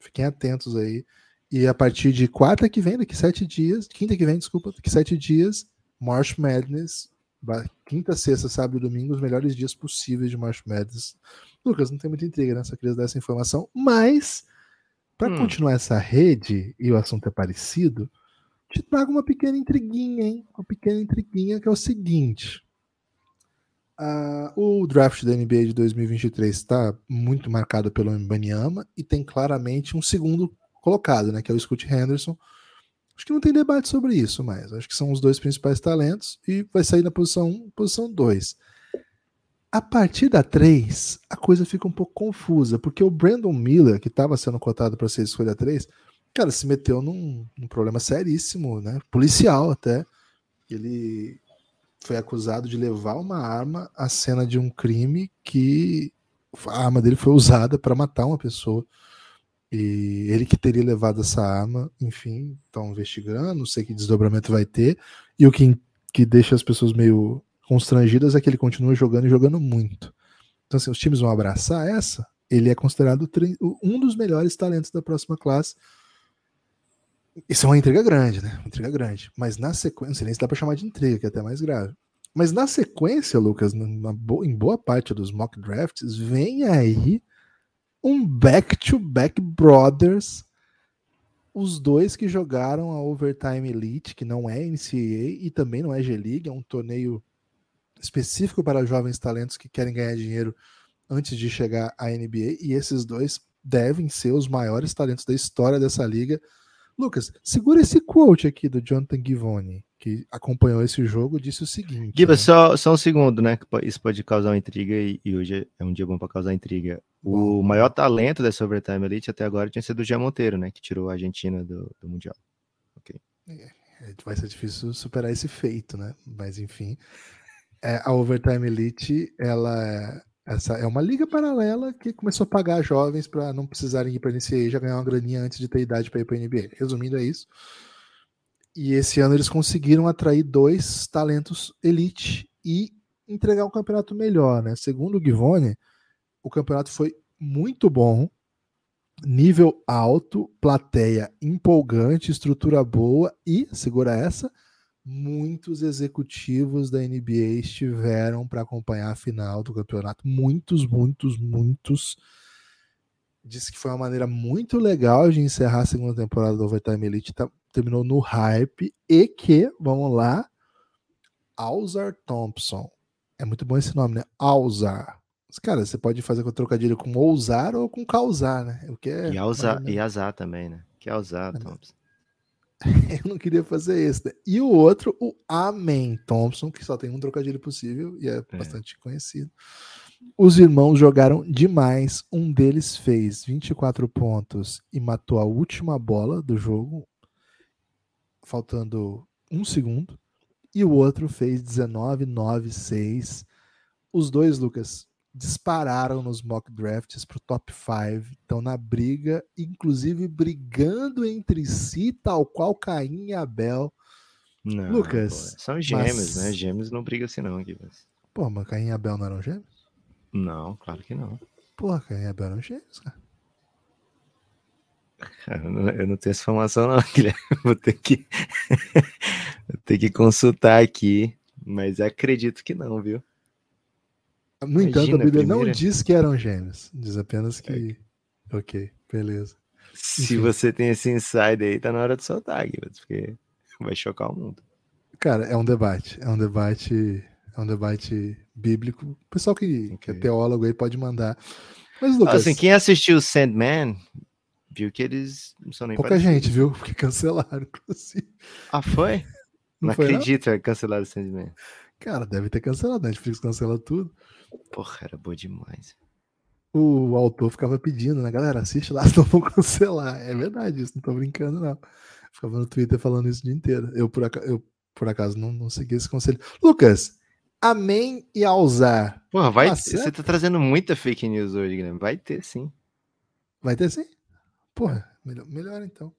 Fiquem atentos aí. E a partir de quarta que vem, daqui sete dias, quinta que vem, desculpa, daqui sete dias, March Madness quinta, sexta, sábado e domingo, os melhores dias possíveis de March Madness. Lucas, não tem muita intriga, né? Só queria dar essa informação, mas para hum. continuar essa rede, e o assunto é parecido, te trago uma pequena intriguinha, hein? Uma pequena intriguinha que é o seguinte. Uh, o draft da NBA de 2023 está muito marcado pelo Mbanyama e tem claramente um segundo colocado, né? Que é o Scott Henderson Acho que não tem debate sobre isso mais. Acho que são os dois principais talentos e vai sair na posição 1, posição 2. A partir da 3, a coisa fica um pouco confusa, porque o Brandon Miller, que estava sendo cotado para ser escolha 3, cara, se meteu num, num, problema seríssimo, né? Policial até. Ele foi acusado de levar uma arma à cena de um crime que a arma dele foi usada para matar uma pessoa. E ele que teria levado essa arma, enfim, estão investigando, não sei que desdobramento vai ter. E o que, que deixa as pessoas meio constrangidas é que ele continua jogando e jogando muito. Então, assim, os times vão abraçar essa. Ele é considerado um dos melhores talentos da próxima classe. Isso é uma intriga grande, né? Uma intriga grande. Mas na sequência, nem se dá para chamar de intriga, que é até mais grave. Mas na sequência, Lucas, na, em boa parte dos mock drafts, vem aí um back-to-back brothers, os dois que jogaram a Overtime Elite, que não é NCAA e também não é G-League, é um torneio específico para jovens talentos que querem ganhar dinheiro antes de chegar à NBA, e esses dois devem ser os maiores talentos da história dessa liga. Lucas, segura esse quote aqui do Jonathan Givoni que acompanhou esse jogo, disse o seguinte. Giba, né? só, só um segundo, né? Isso pode causar uma intriga e, e hoje é um dia bom para causar intriga. O maior talento dessa Overtime Elite até agora tinha sido o Gia Monteiro, né? Que tirou a Argentina do, do Mundial. Ok. É, é, vai ser difícil superar esse feito, né? Mas enfim. É, a Overtime Elite, ela é, essa é uma liga paralela que começou a pagar jovens para não precisarem ir para a NCAA e já ganhar uma graninha antes de ter idade para ir para a NBA. Resumindo, é isso. E esse ano eles conseguiram atrair dois talentos elite e entregar um campeonato melhor, né? Segundo o Givone, o campeonato foi muito bom, nível alto, plateia empolgante, estrutura boa e, segura essa, muitos executivos da NBA estiveram para acompanhar a final do campeonato. Muitos, muitos, muitos. Disse que foi uma maneira muito legal de encerrar a segunda temporada do Overtime Elite. Tá terminou no hype e que, vamos lá, Alzar Thompson. É muito bom esse nome, né? Alzar. Cara, você pode fazer com trocadilho com ousar ou com causar, né? O que é e, alzar, e azar também, né? Que é Alzar Thompson. [laughs] Eu não queria fazer esse. Né? E o outro, o Amen Thompson, que só tem um trocadilho possível e é, é. bastante conhecido. Os irmãos jogaram demais. Um deles fez 24 pontos e matou a última bola do jogo, faltando um segundo. E o outro fez 19, 9, 6. Os dois, Lucas, dispararam nos mock drafts para o top 5. Estão na briga, inclusive brigando entre si, tal qual Caim e Abel. Não, Lucas. Pô, são gêmeos, mas... né? Gêmeos não brigam assim, não. Mas... Pô, mas Caim e Abel não eram gêmeos? Não, claro que não. Porra, Caim e Abel eram gêmeos, cara. eu não tenho essa informação, não, [laughs] Guilherme. Vou ter que, [laughs] Vou ter que consultar aqui, mas acredito que não, viu? No Imagina, entanto, a Bíblia primeira... não diz que eram gêmeos, diz apenas que. É. Ok, beleza. Se Enfim. você tem esse insight aí, tá na hora de soltar, Guilherme, porque vai chocar o mundo. Cara, é um debate. É um debate. É um debate bíblico. O pessoal que, okay. que é teólogo aí pode mandar. Mas, Lucas. Assim, quem assistiu Sandman viu que eles não são nem Pouca parecidos. gente, viu? Porque cancelaram, inclusive. Ah, foi? Não, não foi, acredito, não? cancelaram o Sandman. Cara, deve ter cancelado. A Netflix cancela tudo. Porra, era boa demais. O autor ficava pedindo, né? Galera, assiste lá, [laughs] senão vão cancelar. É verdade, isso não tô brincando, não. Ficava no Twitter falando isso o dia inteiro. Eu, por, acaso, eu, por acaso, não, não segui esse conselho. Lucas, Amém e Alzar. Porra, vai. Tá você tá trazendo muita fake news hoje, Guilherme. Vai ter sim. Vai ter sim? Porra, melhor, melhor então.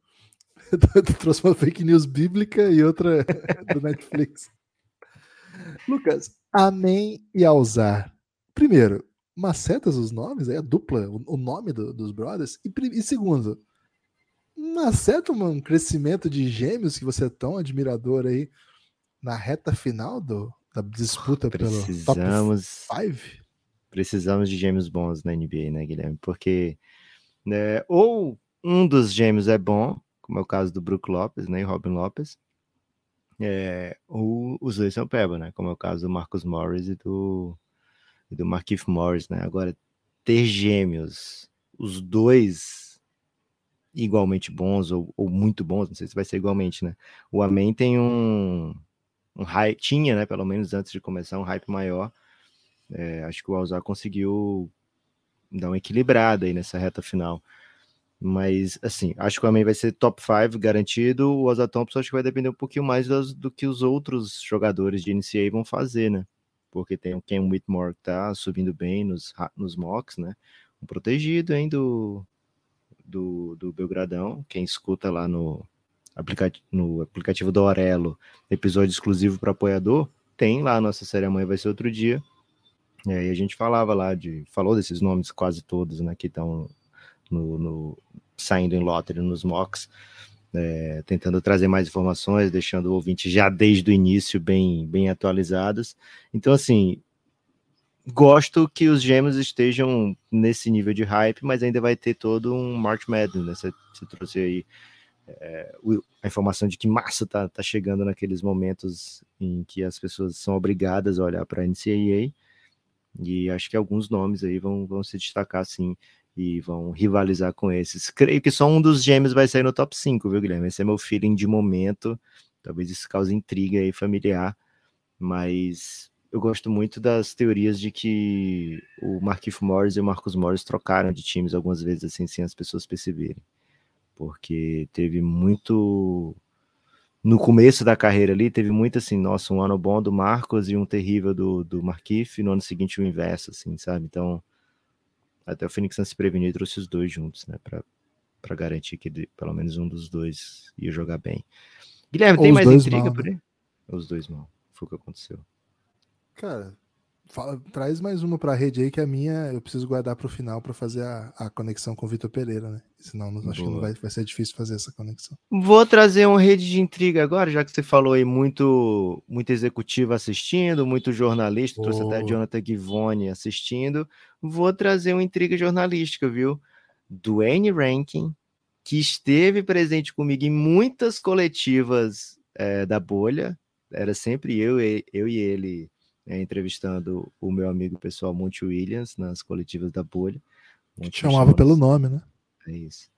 [laughs] Eu trouxe uma fake news bíblica e outra [laughs] do Netflix. Lucas, Amém e Alzar. Primeiro, macetas os nomes, é a dupla, o, nome do, dos brothers. E, e segundo, maceta um crescimento de gêmeos que você é tão admirador aí na reta final do, da disputa precisamos, pelo top 5? Precisamos de gêmeos bons na NBA, né, Guilherme? Porque né, ou um dos gêmeos é bom, como é o caso do Brook Lopes né, e Robin Lopes, é, os dois são peba, né? Como é o caso do Marcus Morris e do, e do Morris, né? Agora, ter gêmeos, os dois igualmente bons ou, ou, muito bons, não sei se vai ser igualmente, né? O Amém tem um, um hype, tinha, né? Pelo menos antes de começar, um hype maior. É, acho que o Alzar conseguiu dar uma equilibrada aí nessa reta final. Mas, assim, acho que o Amém vai ser top 5 garantido. O Oza Thompson acho que vai depender um pouquinho mais do, do que os outros jogadores de NCAA vão fazer, né? Porque tem o Ken Whitmore que tá subindo bem nos, nos mocks, né? Um protegido, hein, do, do, do Belgradão. Quem escuta lá no, aplicativo, no aplicativo do Aurelo, episódio exclusivo para apoiador, tem lá nossa série Amanhã vai ser outro dia. E a gente falava lá de. Falou desses nomes quase todos, né? Que estão no, no, saindo em lottery nos mocks, é, tentando trazer mais informações, deixando o ouvinte já desde o início bem, bem atualizados. Então, assim, gosto que os gêmeos estejam nesse nível de hype, mas ainda vai ter todo um March Madness, né? Você, você trouxe aí é, a informação de que março tá, tá chegando naqueles momentos em que as pessoas são obrigadas a olhar para a NCAA, e acho que alguns nomes aí vão, vão se destacar, sim, e vão rivalizar com esses. Creio que só um dos gêmeos vai sair no top 5, viu, Guilherme? Esse é meu feeling de momento. Talvez isso cause intriga aí familiar, mas eu gosto muito das teorias de que o Marquinhos Morris e o Marcos Morris trocaram de times algumas vezes assim, sem as pessoas perceberem. Porque teve muito no começo da carreira ali, teve muito assim, nossa, um ano bom do Marcos e um terrível do, do Marquinhos, e no ano seguinte o inverso, assim, sabe? Então, até o Phoenix Suns se preveniu e trouxe os dois juntos, né? Para garantir que ele, pelo menos um dos dois ia jogar bem. Guilherme, Ou tem mais intriga mal, por né? aí? Os dois mal. Foi o que aconteceu. Cara, fala, traz mais uma para a rede aí que a minha eu preciso guardar para o final para fazer a, a, conexão com o Vitor Pereira, né? Senão não, acho que não vai, vai ser difícil fazer essa conexão. Vou trazer uma rede de intriga agora, já que você falou aí muito, muito executivo assistindo, muito jornalista, Boa. trouxe até Jonathan Givone assistindo. Vou trazer uma intriga jornalística, viu? Dwayne Rankin, que esteve presente comigo em muitas coletivas é, da bolha, era sempre eu, eu e ele é, entrevistando o meu amigo pessoal Monte Williams nas coletivas da bolha. Monte chamava pelo nome, né? É isso.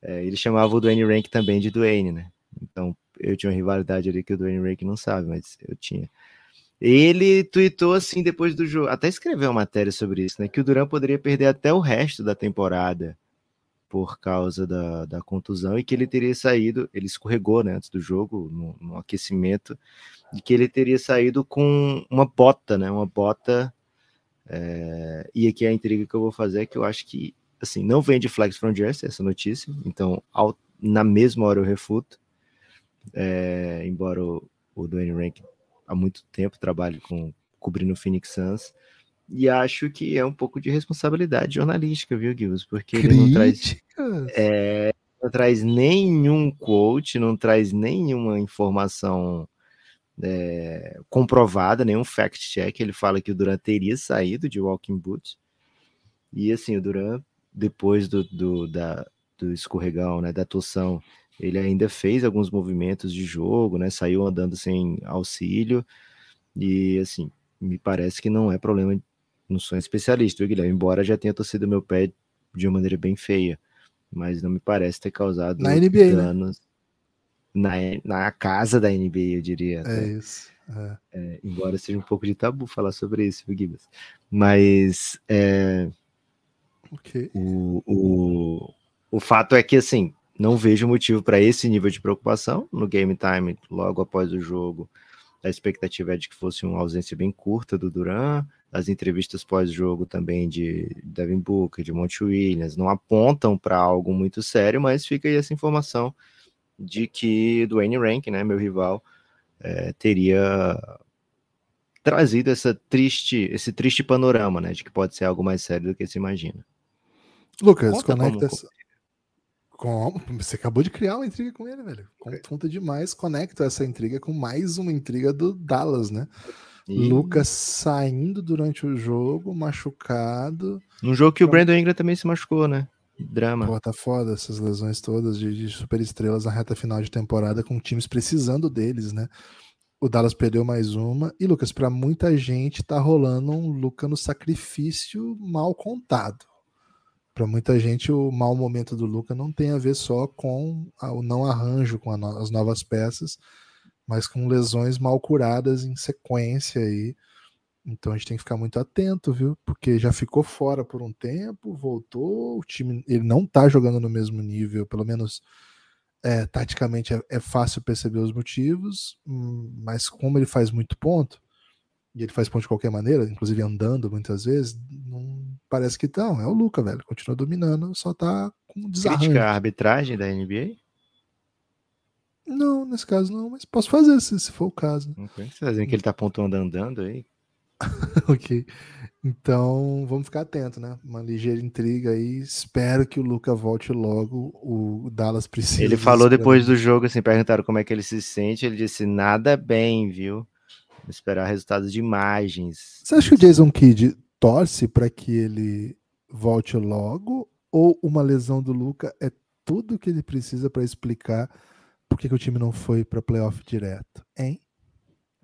É, ele chamava o Dwayne Rank também de Dwayne, né? Então eu tinha uma rivalidade ali que o Dwayne Rank não sabe, mas eu tinha. Ele tweetou assim depois do jogo, até escreveu uma matéria sobre isso, né? Que o Duran poderia perder até o resto da temporada por causa da, da contusão e que ele teria saído, ele escorregou né, antes do jogo, no, no aquecimento, e que ele teria saído com uma bota, né? Uma bota. É, e aqui a intriga que eu vou fazer é que eu acho que assim, não vem de Flex from Jersey essa notícia, então ao, na mesma hora eu refuto, é, embora o, o Dwayne Rank há muito tempo trabalhe com cobrindo o Phoenix Suns, e acho que é um pouco de responsabilidade jornalística, viu, Gibbs? Porque ele não traz, é, não traz nenhum quote, não traz nenhuma informação é, comprovada, nenhum fact-check. Ele fala que o Duran teria saído de Walking Boot. E assim, o Duran, depois do, do, da, do escorregão, né, da torção, ele ainda fez alguns movimentos de jogo, né, saiu andando sem auxílio. E assim, me parece que não é problema não sou especialista, viu, Guilherme? Embora já tenha torcido meu pé de uma maneira bem feia, mas não me parece ter causado na NBA, né? danos né? na, na casa da NBA, eu diria. É isso. É. É, embora seja um pouco de tabu falar sobre isso, viu, Gibas? Mas é, okay. o, o, o fato é que, assim, não vejo motivo para esse nível de preocupação no game time logo após o jogo. A expectativa é de que fosse uma ausência bem curta do Duran, as entrevistas pós-jogo também de Devin Booker, de Monte Williams, não apontam para algo muito sério, mas fica aí essa informação de que Dwayne Rank, né, meu rival, é, teria trazido essa triste, esse triste panorama, né, de que pode ser algo mais sério do que se imagina. Lucas, Conta conecta essa... Como? Você acabou de criar uma intriga com ele, velho. Conta demais, conecta essa intriga com mais uma intriga do Dallas, né? E... Lucas saindo durante o jogo, machucado. Um jogo que o Brandon Ingram também se machucou, né? Drama. Pô, tá foda essas lesões todas de, de super estrelas na reta final de temporada, com times precisando deles, né? O Dallas perdeu mais uma. E, Lucas, para muita gente tá rolando um Luca no sacrifício mal contado. Para muita gente, o mau momento do Luca não tem a ver só com o não arranjo com as novas peças, mas com lesões mal curadas em sequência aí. Então a gente tem que ficar muito atento, viu? Porque já ficou fora por um tempo, voltou, o time ele não tá jogando no mesmo nível, pelo menos é, taticamente é, é, fácil perceber os motivos, hum, mas como ele faz muito ponto, e ele faz ponto de qualquer maneira, inclusive andando muitas vezes, não parece que não, é o Luca, velho, continua dominando, só tá com desarranjo. Crítica a arbitragem da NBA? Não, nesse caso não, mas posso fazer se, se for o caso. Okay. Você tá dizendo que ele tá pontuando andando aí? [laughs] ok. Então, vamos ficar atento, né? Uma ligeira intriga aí. Espero que o Luca volte logo. O Dallas precisa. Ele falou depois do jogo, assim, perguntaram como é que ele se sente. Ele disse: nada bem, viu? Vou esperar resultados de imagens. Você acha que o Jason Kidd torce para que ele volte logo? Ou uma lesão do Luca é tudo que ele precisa para explicar por que, que o time não foi para playoff direto, hein?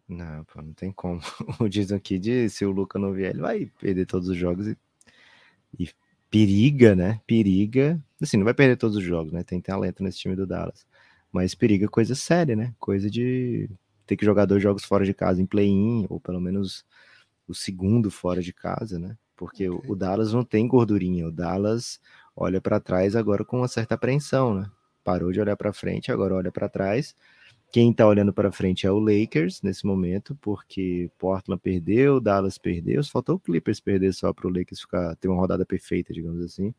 Não, pô, não tem como. [laughs] O Jason Kidd, se o Luca não vier, ele vai perder todos os jogos e, e periga, né? Periga. Assim, não vai perder todos os jogos, né? Tem talento nesse time do Dallas. Mas periga coisa séria, né? Coisa de ter que jogar dois jogos fora de casa em play-in, ou pelo menos o segundo fora de casa, né? Porque okay. o, o Dallas não tem gordurinha. O Dallas olha para trás agora com uma certa apreensão, né? Parou de olhar para frente, agora olha para trás. Quem está olhando para frente é o Lakers nesse momento, porque Portland perdeu, Dallas perdeu, faltou o Clippers perder só para o Lakers ficar ter uma rodada perfeita, digamos assim.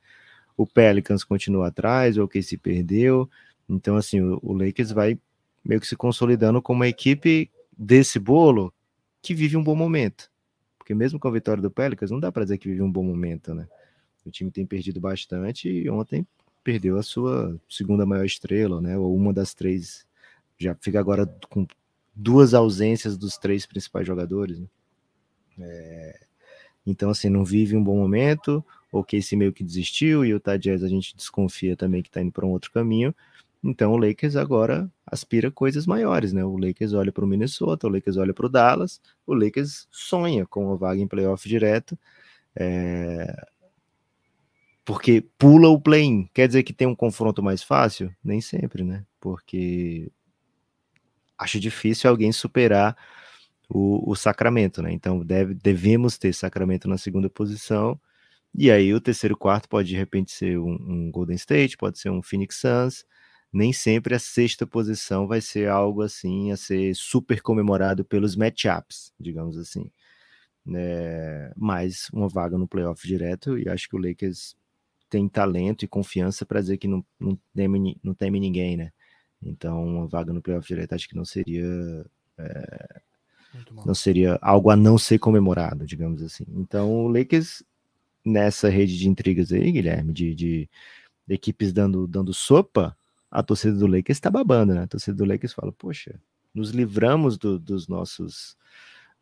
O Pelicans continua atrás, o OKC perdeu. Então, assim, o, o Lakers vai meio que se consolidando como uma equipe desse bolo que vive um bom momento. Porque mesmo com a vitória do Pelicans, não dá para dizer que vive um bom momento, né? O time tem perdido bastante e ontem perdeu a sua segunda maior estrela, né? Ou uma das três. Já fica agora com duas ausências dos três principais jogadores. Né? É... Então, assim, não vive um bom momento. O Casey meio que desistiu e o Jazz a gente desconfia também que está indo para um outro caminho. Então o Lakers agora aspira coisas maiores, né? O Lakers olha para o Minnesota, o Lakers olha para o Dallas, o Lakers sonha com uma vaga em playoff direto, é... porque pula o play-in. Quer dizer que tem um confronto mais fácil? Nem sempre, né? Porque acho difícil alguém superar o, o Sacramento, né? Então deve, devemos ter Sacramento na segunda posição. E aí o terceiro quarto pode de repente ser um, um Golden State, pode ser um Phoenix Suns. Nem sempre a sexta posição vai ser algo assim a ser super comemorado pelos matchups, digamos assim. É, mais uma vaga no playoff direto e acho que o Lakers tem talento e confiança para dizer que não, não, teme, não teme ninguém, né? Então, uma vaga no playoff direto acho que não seria é, não seria algo a não ser comemorado, digamos assim. Então, o Lakers, nessa rede de intrigas aí, Guilherme, de, de equipes dando, dando sopa, a torcida do Lakers está babando, né? A torcida do Lakers fala, poxa, nos livramos do, dos nossos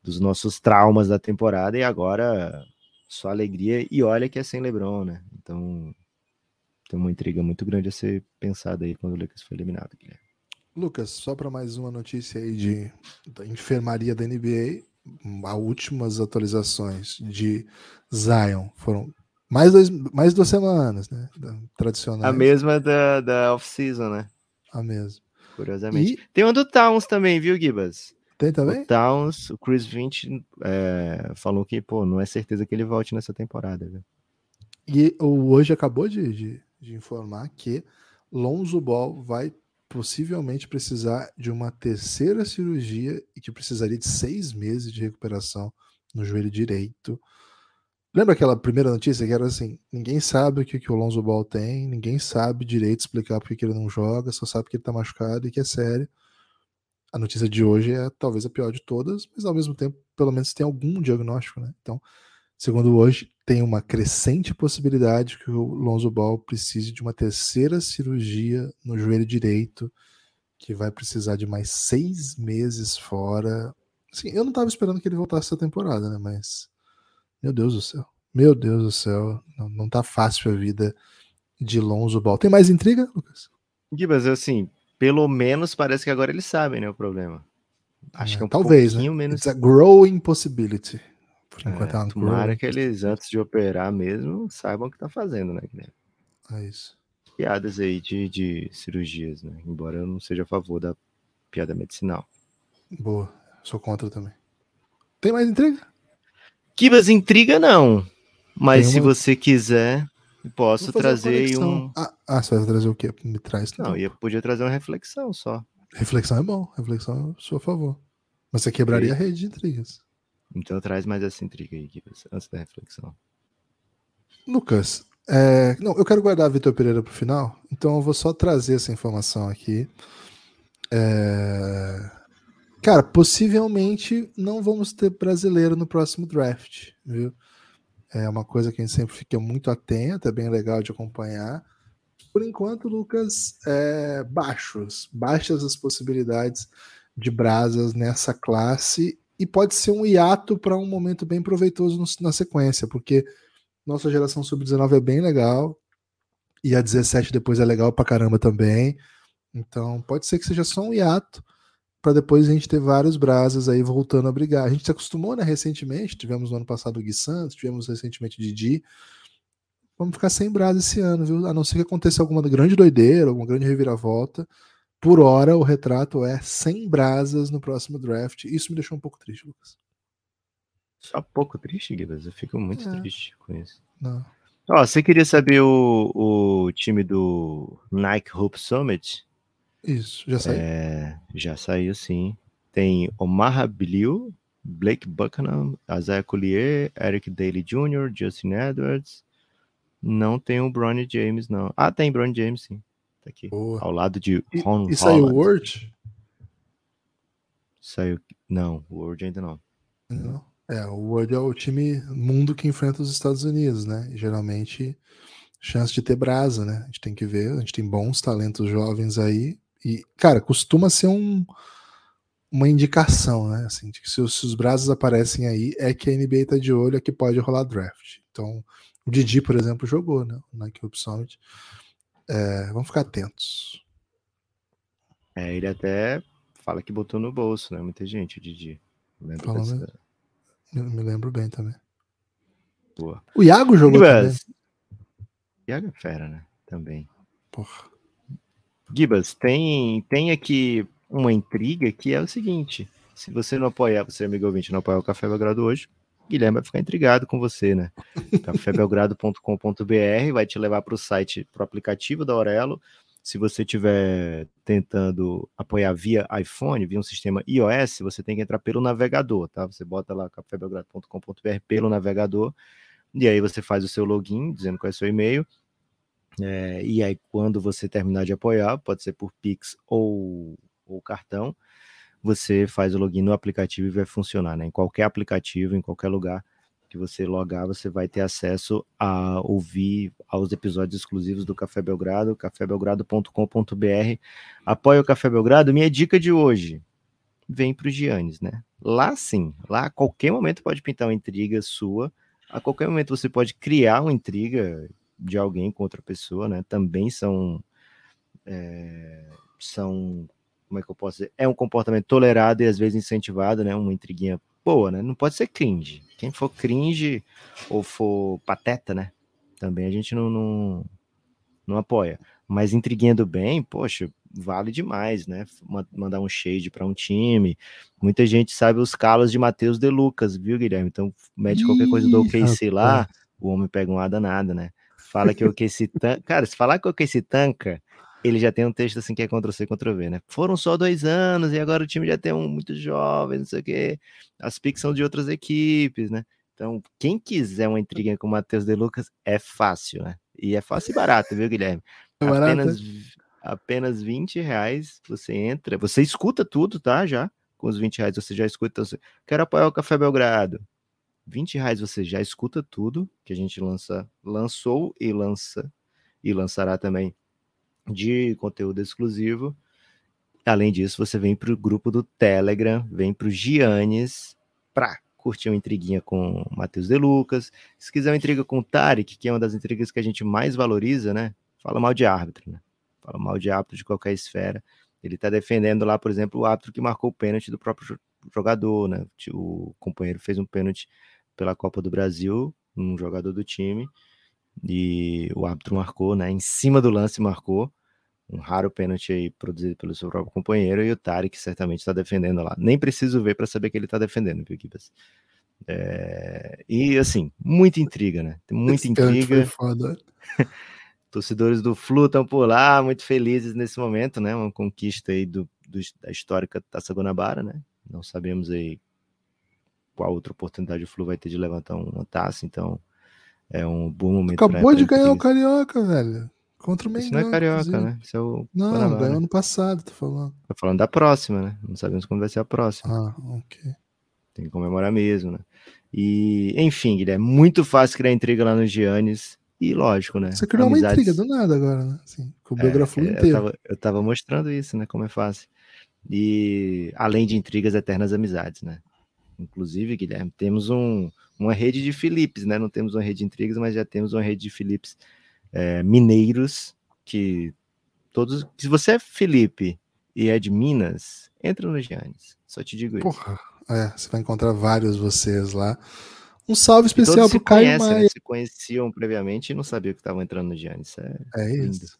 dos nossos traumas da temporada e agora só alegria e olha que é sem LeBron, né? Então tem uma intriga muito grande a ser pensada aí quando o Lakers foi eliminado, Guilherme. Lucas, só para mais uma notícia aí de da enfermaria da NBA, as últimas atualizações de Zion foram mais, dois, mais duas semanas, né? Tradicional. A mesma da, da off-season, né? A mesma. Curiosamente. E... Tem uma do Towns também, viu, Gibas? Tem também? O Towns, o Chris Vint é, falou que, pô, não é certeza que ele volte nessa temporada, viu? E o hoje acabou de, de, de informar que Lonzo Ball vai possivelmente precisar de uma terceira cirurgia e que precisaria de seis meses de recuperação no joelho direito. Lembra aquela primeira notícia que era assim: ninguém sabe o que, que o Lonzo Ball tem, ninguém sabe direito explicar por que, que ele não joga, só sabe que ele tá machucado e que é sério. A notícia de hoje é talvez a pior de todas, mas ao mesmo tempo, pelo menos tem algum diagnóstico, né? Então, segundo hoje, tem uma crescente possibilidade que o Lonzo Ball precise de uma terceira cirurgia no joelho direito, que vai precisar de mais seis meses fora. Assim, eu não estava esperando que ele voltasse essa temporada, né? Mas, meu Deus do céu. Meu Deus do céu. Não, não tá fácil a vida de Lonzo Ball. Tem mais intriga, Lucas? Gibas, assim, pelo menos parece que agora eles sabem, né, o problema. Acho é, que é um talvez, pouquinho né? menos. It's a growing possibility. Por enquanto é, é tomara que eles, antes de operar mesmo, saibam o que tá fazendo, né, Guilherme? É isso. Piadas aí de, de cirurgias, né? Embora eu não seja a favor da piada medicinal. Boa, sou contra também. Tem mais intriga? Kibas, intriga não. Mas uma... se você quiser, posso trazer um. Ah, ah, você vai trazer o quê? Me traz. Não, eu podia trazer uma reflexão só. Reflexão é bom, reflexão sou a favor. Mas você quebraria e... a rede de intrigas. Então traz mais essa intriga aí, antes da reflexão. Lucas, é, não, eu quero guardar a Vitor Pereira para o final, então eu vou só trazer essa informação aqui. É, cara, possivelmente não vamos ter brasileiro no próximo draft, viu? É uma coisa que a gente sempre fica muito atento, é bem legal de acompanhar. Por enquanto, Lucas, é, baixos, baixas as possibilidades de brasas nessa classe e pode ser um hiato para um momento bem proveitoso na sequência, porque nossa geração sub-19 é bem legal e a 17 depois é legal pra caramba também. Então pode ser que seja só um hiato para depois a gente ter vários brasas aí voltando a brigar. A gente se acostumou, né, recentemente, tivemos no ano passado o Gui Santos, tivemos recentemente o Didi. Vamos ficar sem brasa esse ano, viu? A não ser que aconteça alguma grande doideira, alguma grande reviravolta por hora, o retrato é 100 brasas no próximo draft. Isso me deixou um pouco triste, Lucas. Só pouco triste, Guilherme? Eu fico muito é. triste com isso. Não. Ó, você queria saber o, o time do Nike Hope Summit? Isso, já saiu? É, já saiu, sim. Tem Omar Bilil, Blake Buchanan, Isaiah Collier, Eric Daly Jr., Justin Edwards. Não tem o Bronny James, não. Ah, tem Bronny James, sim. Tá aqui. Boa. Ao lado de Ron E, e saiu o Word? Saiu. Não, o Word ainda não. Não. É, o Word é o time mundo que enfrenta os Estados Unidos, né? E, geralmente, chance de ter brasa, né? A gente tem que ver, a gente tem bons talentos jovens aí. E, cara, costuma ser um, uma indicação, né? Assim, de que se os, se os brasas aparecem aí, é que a NBA tá de olho, é que pode rolar draft. Então, o Didi, por exemplo, jogou, né? Na Cube Summit. É, vamos ficar atentos. É, ele até fala que botou no bolso, né? Muita gente, o Didi. Lembro dessa... Eu me lembro bem também. Boa. O Iago jogou também. Iago é fera, né? Também. Porra. Gibas, tem, tem aqui uma intriga que é o seguinte: se você não apoiar, você, amigo ouvinte, não apoiar o Café Belgrado hoje, Guilherme vai ficar intrigado com você, né? [laughs] cafébelgrado.com.br vai te levar para o site, para o aplicativo da Aurelo. Se você estiver tentando apoiar via iPhone, via um sistema iOS, você tem que entrar pelo navegador, tá? Você bota lá cafébelgrado.com.br pelo navegador, e aí você faz o seu login, dizendo qual é o seu e-mail. É, e aí, quando você terminar de apoiar, pode ser por Pix ou, ou cartão, você faz o login no aplicativo e vai funcionar, né? Em qualquer aplicativo, em qualquer lugar que você logar, você vai ter acesso a ouvir aos episódios exclusivos do Café Belgrado, cafébelgrado.com.br. Apoia o Café Belgrado. Minha dica de hoje, vem para o Giannis, né? Lá sim, lá a qualquer momento pode pintar uma intriga sua, a qualquer momento você pode criar uma intriga de alguém com outra pessoa, né? Também são é, são como é que eu posso dizer? É um comportamento tolerado e às vezes incentivado, né? Uma intriguinha boa, né? Não pode ser cringe. Quem for cringe ou for pateta, né? Também a gente não, não, não apoia. Mas intriguinha do bem, poxa, vale demais, né? Mandar um shade para um time. Muita gente sabe os calos de Matheus De Lucas, viu, Guilherme? Então, mete qualquer coisa do OKC lá, o homem pega uma danada, né? Fala que o OKC tanca. Cara, se falar que o OKC tanca, ele já tem um texto assim que é Ctrl-C, Ctrl-V, né? Foram só dois anos e agora o time já tem um muito jovem, não sei o quê. As picks são de outras equipes, né? Então, quem quiser uma intriga com o Matheus De Lucas, é fácil, né? E é fácil e barato, viu, Guilherme? É barato, apenas, apenas 20 reais você entra, você escuta tudo, tá? Já. Com os 20 reais você já escuta. Você, Quero apoiar o Café Belgrado. 20 reais você já escuta tudo que a gente lança, lançou e lança e lançará também de conteúdo exclusivo. Além disso, você vem para o grupo do Telegram, vem para o Giannis para curtir uma intriguinha com o Matheus De Lucas. Se quiser uma intriga com o Tarek, que é uma das intrigas que a gente mais valoriza, né? Fala mal de árbitro, né? Fala mal de árbitro de qualquer esfera. Ele está defendendo lá, por exemplo, o árbitro que marcou o pênalti do próprio jogador, né? O companheiro fez um pênalti pela Copa do Brasil, um jogador do time, e o árbitro marcou, né? Em cima do lance marcou um raro pênalti aí produzido pelo seu próprio companheiro e o Tarek certamente está defendendo lá. Nem preciso ver para saber que ele está defendendo, viu, Kibas? É... E assim, muita intriga, né? Tem muita Esse intriga. Foda. [laughs] Torcedores do Flu estão por lá, muito felizes nesse momento, né? Uma conquista aí do, do, da histórica Taça Guanabara, né? Não sabemos aí qual outra oportunidade o Flu vai ter de levantar uma taça, então é um bom momento. Acabou de ganhar o Carioca, velho. Contra o Mengão. Isso não é carioca, inclusive. né? Isso é o não, ganhou ano passado, tô falando. Tô falando da próxima, né? Não sabemos quando vai ser a próxima. Ah, ok. Tem que comemorar mesmo, né? E, enfim, Guilherme, é muito fácil criar intriga lá no Giannis. E lógico, né? Você criou Amizades... uma intriga do nada agora, né? Assim, com o é, biografia é, inteiro. Eu tava, eu tava mostrando isso, né? Como é fácil. E além de intrigas, eternas amizades, né? Inclusive, Guilherme, temos um, uma rede de Philips, né? Não temos uma rede de intrigas, mas já temos uma rede de Philips é, mineiros que todos. Se você é Felipe e é de Minas, entra no Giannis. Só te digo Porra, isso. É, você vai encontrar vários vocês lá. Um salve especial pro Caio conhecem, Maia. Né? Se conheciam previamente e não sabiam que estavam entrando no Giannis. É, é isso.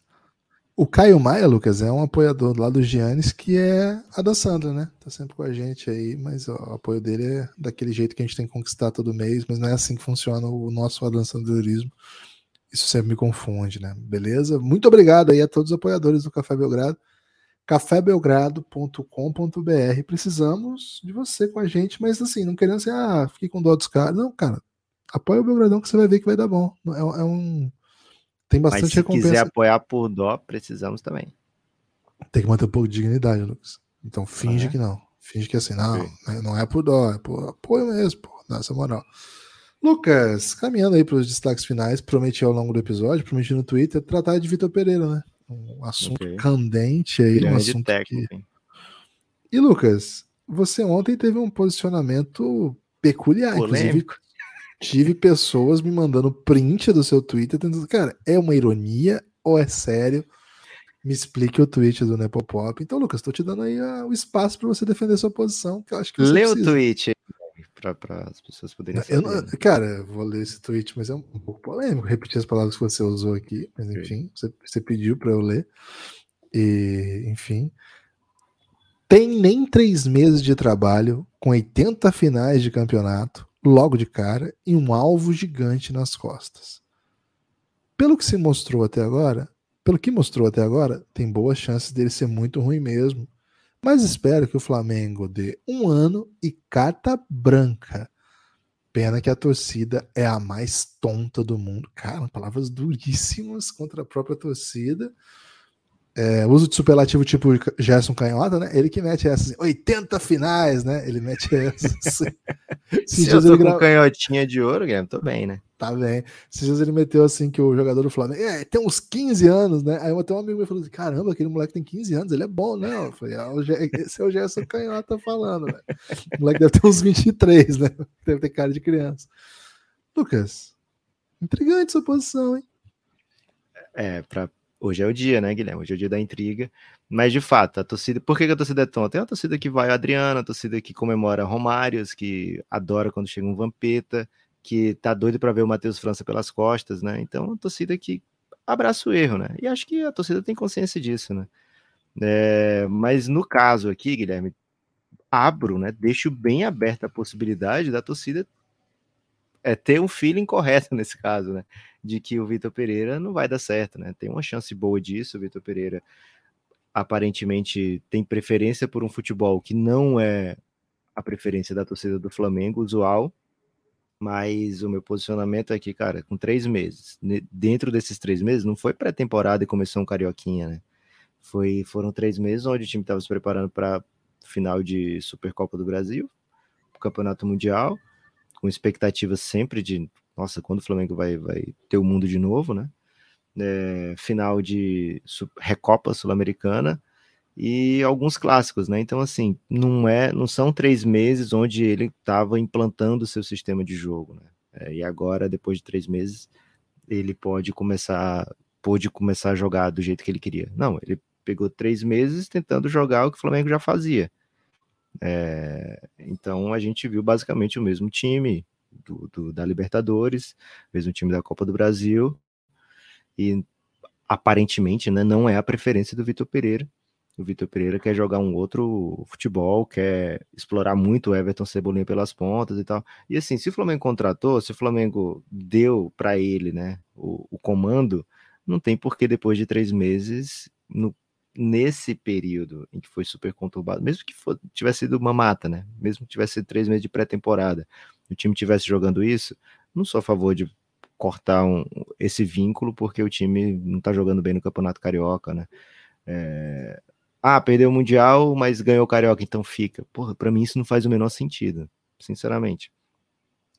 O Caio Maia, Lucas, é um apoiador lá do Giannis, que é a da Sandra, né? Tá sempre com a gente aí, mas ó, o apoio dele é daquele jeito que a gente tem que conquistar todo mês, mas não é assim que funciona o nosso adançadorismo. Isso sempre me confunde, né? Beleza? Muito obrigado aí a todos os apoiadores do Café Belgrado. cafébelgrado.com.br. Precisamos de você com a gente, mas assim, não querendo ser, ah, fiquei com dó dos caras. Não, cara, apoia o Belgradão que você vai ver que vai dar bom. É, é um. Tem bastante mas se recompensa. quiser apoiar por dó, precisamos também. Tem que manter um pouco de dignidade, Lucas. Então finge ah, é? que não. Finge que assim, não, okay. não é por dó, é por apoio mesmo, pô, dá essa moral. Lucas, caminhando aí para os destaques finais, prometi ao longo do episódio, prometi no Twitter, tratar de Vitor Pereira, né? Um assunto okay. candente aí, um assunto técnico, que... E Lucas, você ontem teve um posicionamento peculiar, Polêmico. inclusive tive pessoas me mandando print do seu Twitter, tentando, cara, é uma ironia ou é sério? me explique o tweet do Nepopop. Então, Lucas, estou te dando aí uh, o espaço para você defender sua posição, que eu acho que Lê precisa. o tweet para as pessoas poderem saber. Não, cara, eu vou ler esse tweet, mas é um, um, pouco polêmico repetir as palavras que você usou aqui, mas enfim, você, você pediu para eu ler. E, enfim. Tem nem três meses de trabalho, com 80 finais de campeonato, logo de cara, e um alvo gigante nas costas. Pelo que se mostrou até agora, pelo que mostrou até agora, tem boas chances dele ser muito ruim mesmo. Mas espero que o Flamengo dê um ano e carta branca. Pena que a torcida é a mais tonta do mundo. Cara, palavras duríssimas contra a própria torcida. É, uso de superlativo tipo Gerson Canhota, né? Ele que mete essas 80 finais, né? Ele mete [laughs] essas. Se eu tô com gra... canhotinha de ouro, Guilherme, tô bem, né? Tá bem. Esses dias ele meteu assim que o jogador do Flamengo é, tem uns 15 anos, né? Aí até um amigo me falou assim: caramba, aquele moleque tem 15 anos, ele é bom, né? Eu falei, ah, esse é o Gerson Canhota falando, velho. O moleque deve ter uns 23, né? Deve ter cara de criança. Lucas, intrigante sua posição, hein? É, pra, hoje é o dia, né, Guilherme? Hoje é o dia da intriga. Mas, de fato, a torcida. Por que, a torcida é tonta? Tem uma torcida que vai o Adriano, a torcida que comemora Romários, que adora quando chega um Vampeta, que tá doido para ver o Matheus França pelas costas, né? Então, uma torcida que abraça o erro, né? E acho que a torcida tem consciência disso, né? É, mas no caso aqui, Guilherme, abro, né? Deixo bem aberta a possibilidade da torcida é ter um feeling correto [laughs] nesse caso, né? De que o Vitor Pereira não vai dar certo, né? Tem uma chance boa disso. O Vitor Pereira aparentemente tem preferência por um futebol que não é a preferência da torcida do Flamengo usual. Mas o meu posicionamento é que, cara, com três meses, dentro desses três meses, não foi pré-temporada e começou um carioquinha, né? Foi, foram três meses onde o time estava se preparando para final de Supercopa do Brasil, Campeonato Mundial, com expectativa sempre de, nossa, quando o Flamengo vai, vai ter o mundo de novo, né? É, final de Recopa Sul-Americana e alguns clássicos, né? Então, assim, não é, não são três meses onde ele estava implantando o seu sistema de jogo, né? É, e agora, depois de três meses, ele pode começar, pôde começar a jogar do jeito que ele queria. Não, ele pegou três meses tentando jogar o que o Flamengo já fazia. É, então a gente viu basicamente o mesmo time do, do, da Libertadores, mesmo time da Copa do Brasil, e aparentemente né, não é a preferência do Vitor Pereira. O Vitor Pereira quer jogar um outro futebol, quer explorar muito o Everton Cebolinha pelas pontas e tal. E assim, se o Flamengo contratou, se o Flamengo deu para ele né, o, o comando, não tem por que depois de três meses, no nesse período em que foi super conturbado, mesmo que for, tivesse sido uma mata, né? Mesmo que tivesse sido três meses de pré-temporada, o time tivesse jogando isso, não sou a favor de cortar um, esse vínculo porque o time não tá jogando bem no Campeonato Carioca, né? É... Ah, perdeu o Mundial, mas ganhou o Carioca, então fica. Porra, pra mim isso não faz o menor sentido, sinceramente.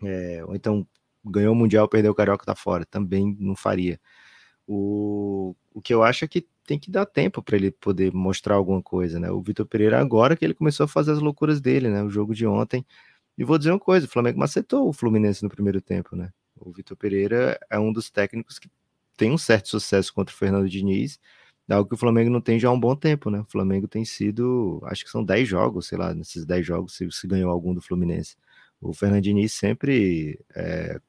É... Ou então, ganhou o Mundial, perdeu o Carioca, tá fora. Também não faria. O, o que eu acho é que tem que dar tempo para ele poder mostrar alguma coisa, né? O Vitor Pereira agora que ele começou a fazer as loucuras dele, né? O jogo de ontem. E vou dizer uma coisa, o Flamengo macetou o Fluminense no primeiro tempo, né? O Vitor Pereira é um dos técnicos que tem um certo sucesso contra o Fernando Diniz, algo que o Flamengo não tem já há um bom tempo, né? O Flamengo tem sido, acho que são 10 jogos, sei lá, nesses 10 jogos se, se ganhou algum do Fluminense. O Fernando Diniz sempre é,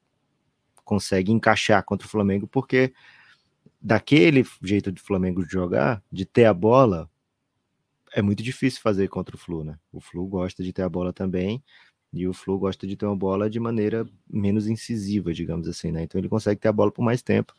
consegue encaixar contra o Flamengo porque daquele jeito do Flamengo de jogar, de ter a bola, é muito difícil fazer contra o Flu, né? O Flu gosta de ter a bola também, e o Flu gosta de ter uma bola de maneira menos incisiva, digamos assim, né? Então ele consegue ter a bola por mais tempo.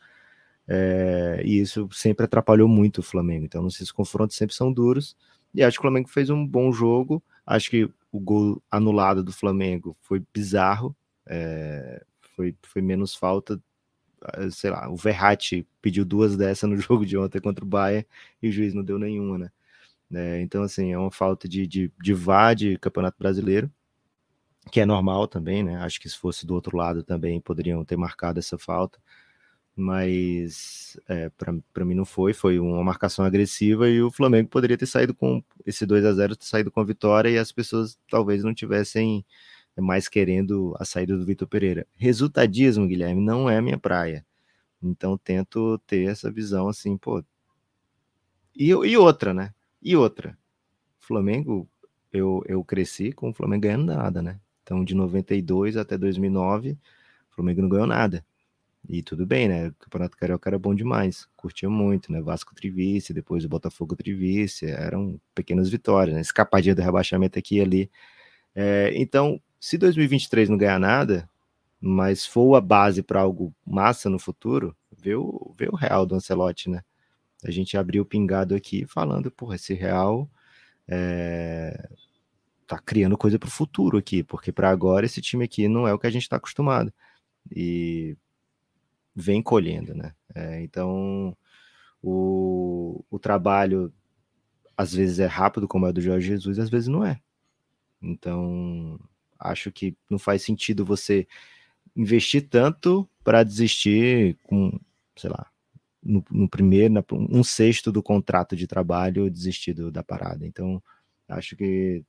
É, e isso sempre atrapalhou muito o Flamengo. Então, esses confrontos sempre são duros. E acho que o Flamengo fez um bom jogo. Acho que o gol anulado do Flamengo foi bizarro. É, foi, foi menos falta sei lá, o Verratti pediu duas dessas no [laughs] jogo de ontem contra o Bayern e o juiz não deu nenhuma, né? É, então, assim, é uma falta de, de, de vá de Campeonato Brasileiro, que é normal também, né? Acho que se fosse do outro lado também poderiam ter marcado essa falta, mas é, para mim não foi, foi uma marcação agressiva e o Flamengo poderia ter saído com esse 2 a 0 ter saído com a vitória e as pessoas talvez não tivessem mais querendo a saída do Vitor Pereira. Resultadismo, Guilherme, não é minha praia. Então tento ter essa visão assim, pô, e, e outra, né? E outra. Flamengo, eu, eu cresci com o Flamengo ganhando nada, né? Então, de 92 até 2009, o Flamengo não ganhou nada. E tudo bem, né? O Campeonato Carioca era bom demais. Curtia muito, né? Vasco Trivice, depois o Botafogo Trivice. Eram pequenas vitórias, né? Escapadinha do rebaixamento aqui e ali. É, então, se 2023 não ganhar nada, mas for a base para algo massa no futuro, vê o, vê o real do Ancelotti, né? A gente abriu o pingado aqui falando, porra, esse real é, tá criando coisa para o futuro aqui, porque para agora esse time aqui não é o que a gente está acostumado. E vem colhendo, né? É, então, o, o trabalho às vezes é rápido, como é o do Jorge Jesus, às vezes não é. Então, acho que não faz sentido você investir tanto para desistir com, sei lá, no, no primeiro, na, um sexto do contrato de trabalho desistir do, da parada. Então, acho que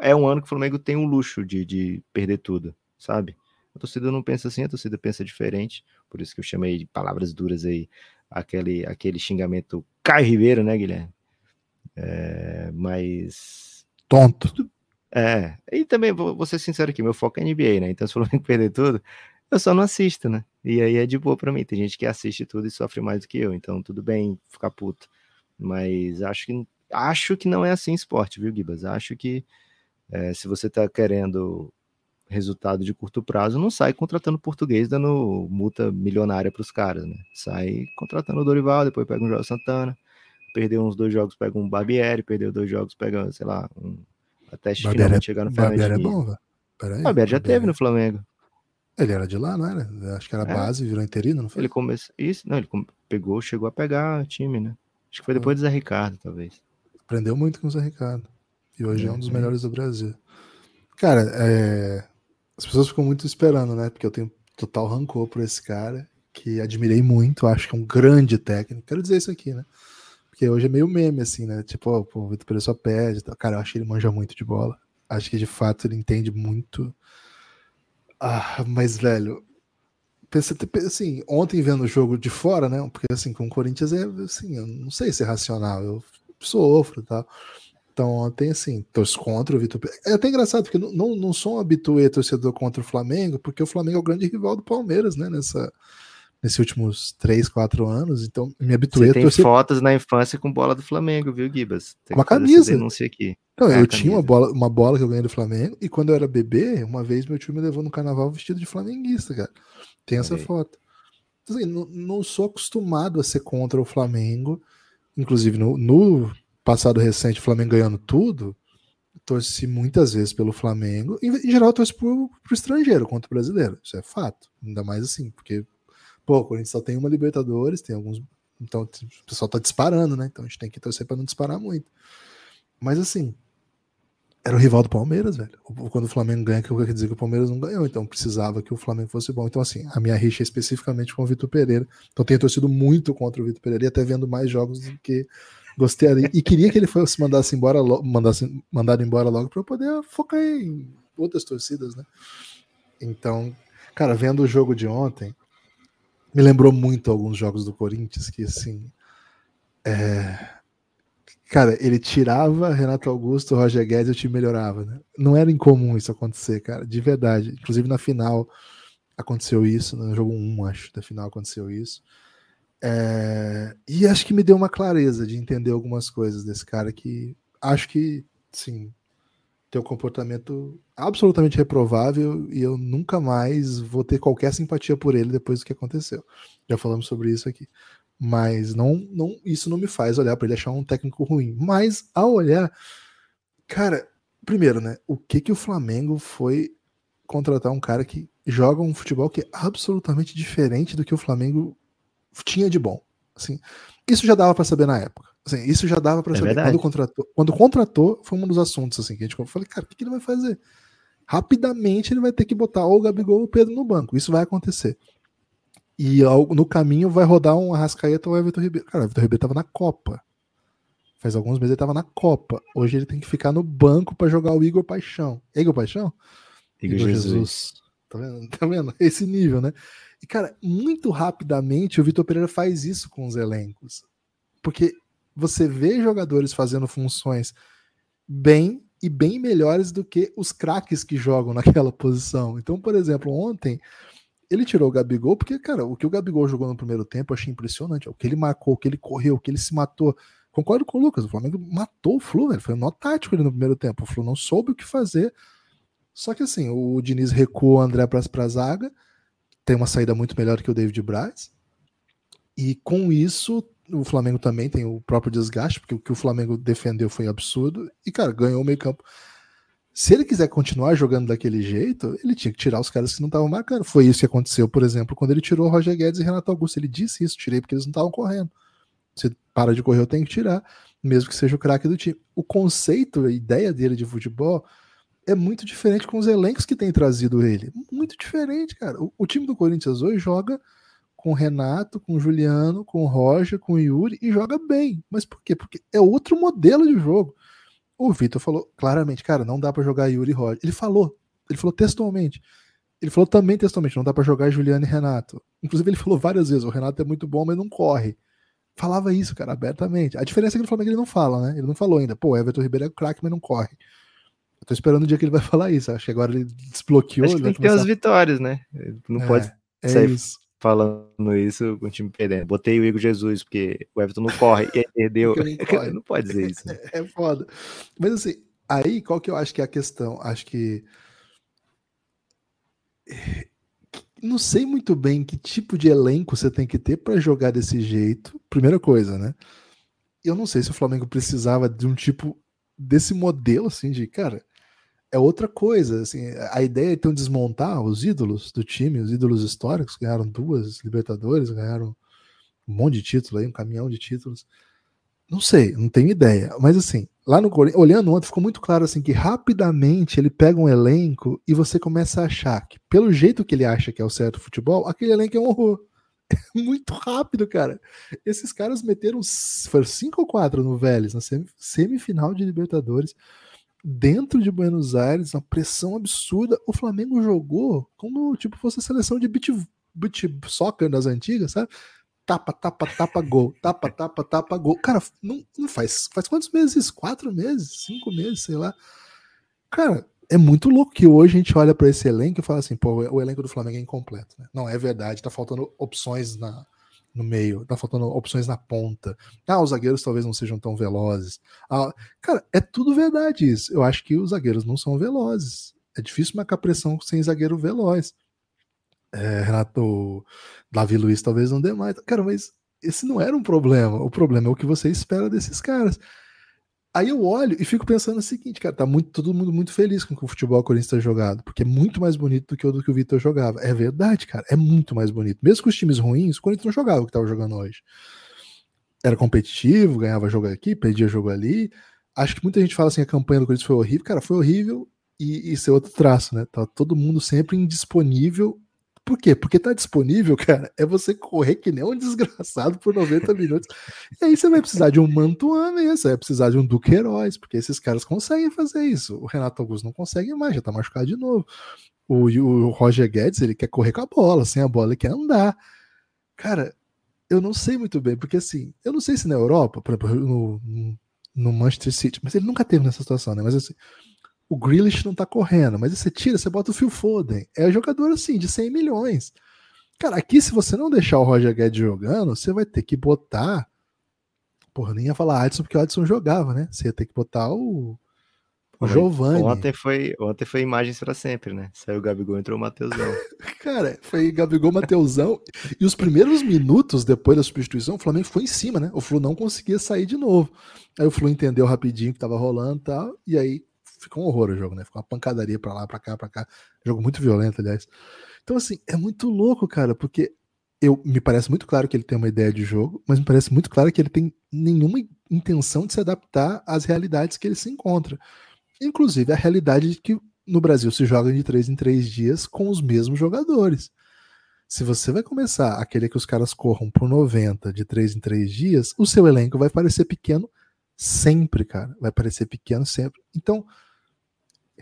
é um ano que o Flamengo tem o luxo de, de perder tudo, sabe? A torcida não pensa assim, a torcida pensa diferente. Por isso que eu chamei de palavras duras aí aquele, aquele xingamento Caio Ribeiro, né, Guilherme? É, mas. Tonto. É. E também, vou, vou ser sincero aqui, meu foco é NBA, né? Então, se o Flamengo [laughs] perder tudo, eu só não assisto, né? E aí é de boa pra mim. Tem gente que assiste tudo e sofre mais do que eu. Então, tudo bem ficar puto. Mas acho que, acho que não é assim esporte, viu, Gibas? Acho que é, se você tá querendo resultado de curto prazo, não sai contratando português dando multa milionária para os caras, né? Sai contratando o Dorival, depois pega um João Santana, perdeu uns dois jogos, pega um Barbieri, perdeu dois jogos, pega, sei lá, um até finalmente é, chegar no Flamengo. Barbieri é bom, velho. Peraí. Barbieri já teve no Flamengo. Ele era de lá, não era? Acho que era é. base, virou interino, não foi? Ele começou. Isso, não, ele pegou, chegou a pegar time, né? Acho que foi depois ah. do Zé Ricardo, talvez. Aprendeu muito com o Zé Ricardo. E hoje é, é um dos melhores do Brasil. Cara, é... as pessoas ficam muito esperando, né? Porque eu tenho total rancor por esse cara, que admirei muito, acho que é um grande técnico. Quero dizer isso aqui, né? Porque hoje é meio meme, assim, né? Tipo, o Vitor Pereira só pede. Cara, eu acho que ele manja muito de bola. Acho que de fato ele entende muito ah, mas, velho, assim, ontem vendo o jogo de fora, né? Porque assim, com o Corinthians é assim, eu não sei se é racional, eu sofro e tal. Então, ontem, assim, torço contra o Vitor É até engraçado, porque não, não, não sou um habituê torcedor contra o Flamengo, porque o Flamengo é o grande rival do Palmeiras, né? Nessa, nesses últimos 3, 4 anos. Então, me habituei Você tem a torcer... fotos na infância com bola do Flamengo, viu, Gibas? Tem uma camisa. Denúncia aqui. Não, é eu tinha uma bola, uma bola que eu ganhei do Flamengo, e quando eu era bebê, uma vez meu tio me levou no carnaval vestido de flamenguista, cara. Tem essa foto. Então, assim, não, não, sou acostumado a ser contra o Flamengo. Inclusive, no, no passado recente, o Flamengo ganhando tudo, torci muitas vezes pelo Flamengo. Em, em geral, eu torço pro, pro estrangeiro contra o brasileiro. Isso é fato. Ainda mais assim, porque, pô, a gente só tem uma Libertadores, tem alguns. Então, o pessoal tá disparando, né? Então a gente tem que torcer para não disparar muito. Mas assim, era o rival do Palmeiras, velho. Quando o Flamengo ganha, que eu quero dizer que o Palmeiras não ganhou, então precisava que o Flamengo fosse bom. Então, assim, a minha rixa é especificamente com o Vitor Pereira. Então, tenho torcido muito contra o Vitor Pereira e até vendo mais jogos do que gostaria. E queria que ele fosse mandasse embora, mandasse, mandado embora logo para eu poder focar em outras torcidas, né? Então, cara, vendo o jogo de ontem, me lembrou muito alguns jogos do Corinthians que, assim, é, Cara, ele tirava Renato Augusto, Roger Guedes e o time melhorava, né? Não era incomum isso acontecer, cara, de verdade. Inclusive na final aconteceu isso, no jogo 1, acho, da final aconteceu isso. É... E acho que me deu uma clareza de entender algumas coisas desse cara que acho que, sim, tem um comportamento absolutamente reprovável e eu nunca mais vou ter qualquer simpatia por ele depois do que aconteceu. Já falamos sobre isso aqui. Mas não, não, isso não me faz olhar para ele achar um técnico ruim. Mas ao olhar, cara, primeiro, né? O que que o Flamengo foi contratar um cara que joga um futebol que é absolutamente diferente do que o Flamengo tinha de bom. Assim, isso já dava para saber na época. Assim, isso já dava para é saber quando contratou. Quando contratou, foi um dos assuntos assim que a gente falou, cara, o que, que ele vai fazer? Rapidamente ele vai ter que botar ou o Gabigol ou o Pedro no banco. Isso vai acontecer. E no caminho vai rodar um Arrascaeta ou Everton Ribeiro. Cara, o Everton Ribeiro tava na Copa. Faz alguns meses ele tava na Copa. Hoje ele tem que ficar no banco para jogar o Igor Paixão. É Igor Paixão? Igor, Igor Jesus. Jesus. Tá vendo? [laughs] tá vendo? Esse nível, né? E, cara, muito rapidamente o Vitor Pereira faz isso com os elencos. Porque você vê jogadores fazendo funções bem e bem melhores do que os craques que jogam [laughs] naquela posição. Então, por exemplo, ontem ele tirou o Gabigol, porque, cara, o que o Gabigol jogou no primeiro tempo eu achei impressionante. O que ele marcou, o que ele correu, o que ele se matou. Concordo com o Lucas, o Flamengo matou o Flu, velho. Foi um nó tático ali no primeiro tempo. O Flu não soube o que fazer. Só que assim, o Diniz recua o André para a zaga, tem uma saída muito melhor que o David Braz. E com isso, o Flamengo também tem o próprio desgaste, porque o que o Flamengo defendeu foi absurdo. E, cara, ganhou o meio campo. Se ele quiser continuar jogando daquele jeito, ele tinha que tirar os caras que não estavam marcando. Foi isso que aconteceu, por exemplo, quando ele tirou Roger Guedes e Renato Augusto. Ele disse isso, tirei porque eles não estavam correndo. Você para de correr, eu tenho que tirar, mesmo que seja o craque do time. O conceito, a ideia dele de futebol é muito diferente com os elencos que tem trazido ele. Muito diferente, cara. O, o time do Corinthians hoje joga com o Renato, com o Juliano, com o Roger, com o Yuri e joga bem. Mas por quê? Porque é outro modelo de jogo. O Vitor falou claramente, cara, não dá para jogar Yuri e Roger. Ele falou, ele falou textualmente. Ele falou também textualmente, não dá para jogar Juliano e Renato. Inclusive ele falou várias vezes, o Renato é muito bom, mas não corre falava isso, cara, abertamente. A diferença é que no Flamengo ele não fala, né? Ele não falou ainda. Pô, Everton Ribeiro é craque, mas não corre. Eu tô esperando o dia que ele vai [laughs] falar isso. Acho que agora ele desbloqueou. Acho que tem que começar... ter as vitórias, né? Não é, pode é sair isso. Falando isso com o time perdendo. Botei o Igor Jesus, porque o Everton não corre e aí [laughs] perdeu. Não, [laughs] não, pode dizer isso. Né? É, [laughs] é foda. Mas assim, aí qual que eu acho que é a questão? Acho que [sighs] não sei muito bem que tipo de elenco você tem que ter para jogar desse jeito. Primeira coisa, né? Eu não sei se o Flamengo precisava de um tipo desse modelo assim de, cara, é outra coisa, assim, a ideia é então desmontar os ídolos do time, os ídolos históricos, ganharam duas Libertadores, ganharam um monte de títulos aí, um caminhão de títulos. Não sei, não tenho ideia. Mas assim, lá no olhando ontem, ficou muito claro assim que rapidamente ele pega um elenco e você começa a achar que, pelo jeito que ele acha que é o certo futebol, aquele elenco é um horror. [laughs] É muito rápido, cara. Esses caras meteram foram cinco ou quatro no Vélez, na semifinal de Libertadores, dentro de Buenos Aires, uma pressão absurda. O Flamengo jogou como tipo fosse a seleção de beat, beat soccer das antigas, sabe? tapa, tapa, tapa, gol, tapa, tapa, tapa, gol. Cara, não, não faz. Faz quantos meses? Quatro meses? Cinco meses, sei lá. Cara, é muito louco que hoje a gente olha para esse elenco e fala assim, pô, o elenco do Flamengo é incompleto. Né? Não, é verdade, tá faltando opções na, no meio, tá faltando opções na ponta. Ah, os zagueiros talvez não sejam tão velozes. Ah, cara, é tudo verdade isso. Eu acho que os zagueiros não são velozes. É difícil marcar pressão sem zagueiro veloz. É, Renato Davi Luiz talvez não dê mais. Cara, mas esse não era um problema. O problema é o que você espera desses caras. Aí eu olho e fico pensando o seguinte, cara, tá muito, todo mundo muito feliz com o futebol Corinthians está jogado, porque é muito mais bonito do que o do que o Vitor jogava. É verdade, cara, é muito mais bonito. Mesmo com os times ruins, o Corinthians não jogava o que estava jogando hoje. Era competitivo, ganhava jogo aqui, perdia jogo ali. Acho que muita gente fala assim, a campanha do Corinthians foi horrível. Cara, foi horrível e isso é outro traço, né? Tá todo mundo sempre indisponível por quê? Porque tá disponível, cara, é você correr que nem um desgraçado por 90 minutos. E aí você vai precisar de um Mantuan mesmo, você vai precisar de um Duque Heróis, porque esses caras conseguem fazer isso. O Renato Augusto não consegue mais, já tá machucado de novo. O, o Roger Guedes, ele quer correr com a bola, sem a bola ele quer andar. Cara, eu não sei muito bem, porque assim, eu não sei se na Europa, por exemplo, no, no Manchester City, mas ele nunca teve nessa situação, né? Mas assim, o Grealish não tá correndo, mas você tira, você bota o Phil Foden. É jogador assim, de 100 milhões. Cara, aqui se você não deixar o Roger Guedes jogando, você vai ter que botar. Porra, nem ia falar Adson porque o Adson jogava, né? Você ia ter que botar o. O Giovanni. Ontem foi, ontem foi imagens para sempre, né? Saiu o Gabigol, entrou o Mateusão. [laughs] Cara, foi Gabigol, Mateusão. e os primeiros minutos depois da substituição, o Flamengo foi em cima, né? O Flu não conseguia sair de novo. Aí o Flu entendeu rapidinho que tava rolando e tal. E aí ficou um horror o jogo, né? Ficou uma pancadaria pra lá, pra cá, pra cá. Jogo muito violento, aliás. Então, assim, é muito louco, cara, porque eu me parece muito claro que ele tem uma ideia de jogo, mas me parece muito claro que ele tem nenhuma intenção de se adaptar às realidades que ele se encontra. Inclusive a realidade de que no Brasil se joga de três em três dias com os mesmos jogadores. Se você vai começar a querer que os caras corram por 90 de três em três dias, o seu elenco vai parecer pequeno sempre, cara. Vai parecer pequeno sempre. Então,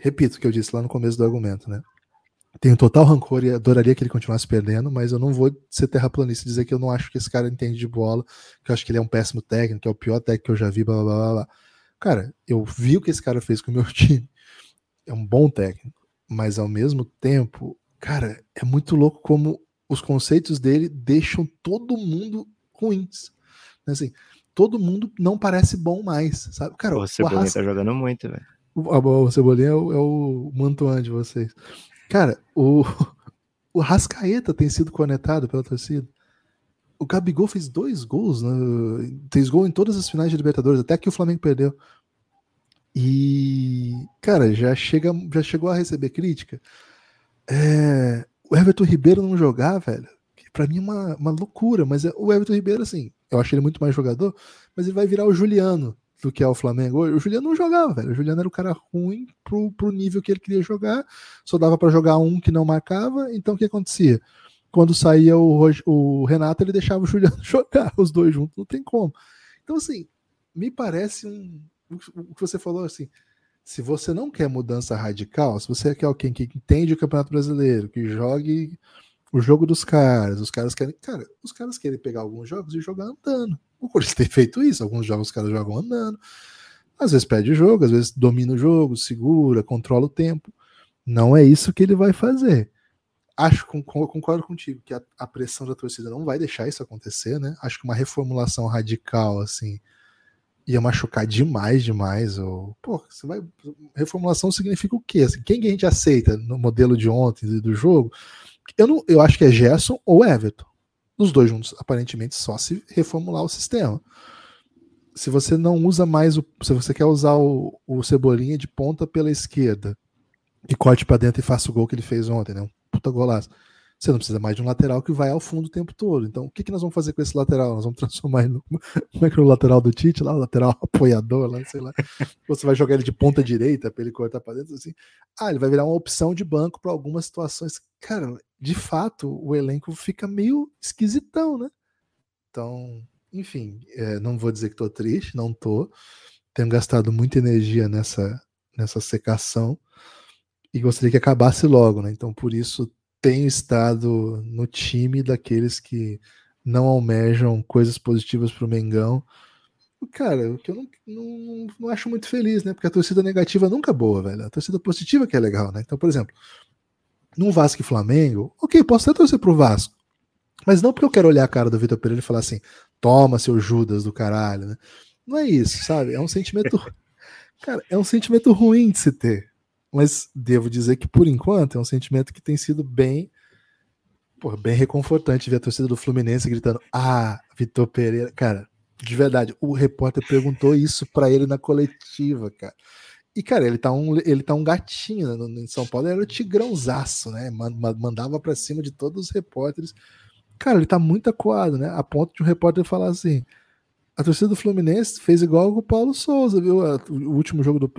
repito o que eu disse lá no começo do argumento, né? tenho total rancor e adoraria que ele continuasse perdendo, mas eu não vou ser terraplanista e dizer que eu não acho que esse cara entende de bola, que eu acho que ele é um péssimo técnico, que é o pior técnico que eu já vi, blá blá blá blá. Cara, eu vi o que esse cara fez com o meu [laughs] time. É um bom técnico, mas ao mesmo tempo, cara, é muito louco como os conceitos dele deixam todo mundo ruins. Assim, todo mundo não parece bom mais, sabe? Cara, o Cebolinha Arras... tá jogando muito, velho. O, Cebolinha é o, é o Mantuan de vocês. Cara, o, [laughs] o Rascaeta tem sido conectado pela torcida. O Gabigol fez dois gols, né? fez gol em todas as finais de Libertadores, até que o Flamengo perdeu. E, cara, já, chega, já chegou a receber crítica. É, o Everton Ribeiro não jogar, velho, para mim é uma, uma loucura, mas é, o Everton Ribeiro, assim, eu acho ele muito mais jogador, mas ele vai virar o Juliano do que é o Flamengo hoje. O Juliano não jogava, velho. O Juliano era o cara ruim pro, pro nível que ele queria jogar, só dava para jogar um que não marcava, então o que acontecia? Quando saía o, o Renato, ele deixava o Juliano [laughs] jogar, os dois juntos, não tem como. Então, assim, me parece um. O que você falou assim, se você não quer mudança radical, se você quer alguém que entende o Campeonato Brasileiro, que jogue o jogo dos caras, os caras querem. Cara, os caras querem pegar alguns jogos e jogar andando. O Corinthians tem feito isso, alguns jogos os caras jogam andando. Às vezes perde o jogo, às vezes domina o jogo, segura, controla o tempo. Não é isso que ele vai fazer. Acho, concordo contigo, que a, a pressão da torcida não vai deixar isso acontecer, né? Acho que uma reformulação radical, assim, ia machucar demais, demais. Ou, pô, você vai. Reformulação significa o quê? Assim, quem que a gente aceita no modelo de ontem do jogo? Eu, não, eu acho que é Gerson ou Everton. Os dois juntos, aparentemente, só se reformular o sistema. Se você não usa mais o. Se você quer usar o, o Cebolinha de ponta pela esquerda e corte para dentro e faça o gol que ele fez ontem, né? Um puta golaço. Você não precisa mais de um lateral que vai ao fundo o tempo todo. Então, o que, que nós vamos fazer com esse lateral? Nós vamos [laughs] transformar ele no. Como é que é o lateral do Tite lá? O lateral [laughs] apoiador lá, sei lá. Você vai jogar ele de ponta direita para ele cortar para dentro assim. Ah, ele vai virar uma opção de banco para algumas situações. Cara, de fato, o elenco fica meio esquisitão, né? Então, enfim, é, não vou dizer que tô triste, não tô. Tenho gastado muita energia nessa, nessa secação e gostaria que acabasse logo, né? Então, por isso tenho estado no time daqueles que não almejam coisas positivas para o Mengão. Cara, o que eu não, não, não, acho muito feliz, né? Porque a torcida negativa nunca é boa, velho. A torcida positiva que é legal, né? Então, por exemplo, num Vasco e Flamengo, ok, posso até torcer pro Vasco. Mas não porque eu quero olhar a cara do Vitor Pereira e falar assim, toma seu Judas do caralho, né? Não é isso, sabe? É um sentimento. [laughs] cara, é um sentimento ruim de se ter. Mas devo dizer que, por enquanto, é um sentimento que tem sido bem, bem reconfortante ver a torcida do Fluminense gritando: Ah, Vitor Pereira. Cara, de verdade, o repórter perguntou isso para ele na coletiva, cara. E, cara, ele tá um, ele tá um gatinho né? em São Paulo, ele era o tigrãozaço, né? Mandava para cima de todos os repórteres. Cara, ele tá muito acuado, né? A ponto de um repórter falar assim: a torcida do Fluminense fez igual com o Paulo Souza, viu? O último jogo do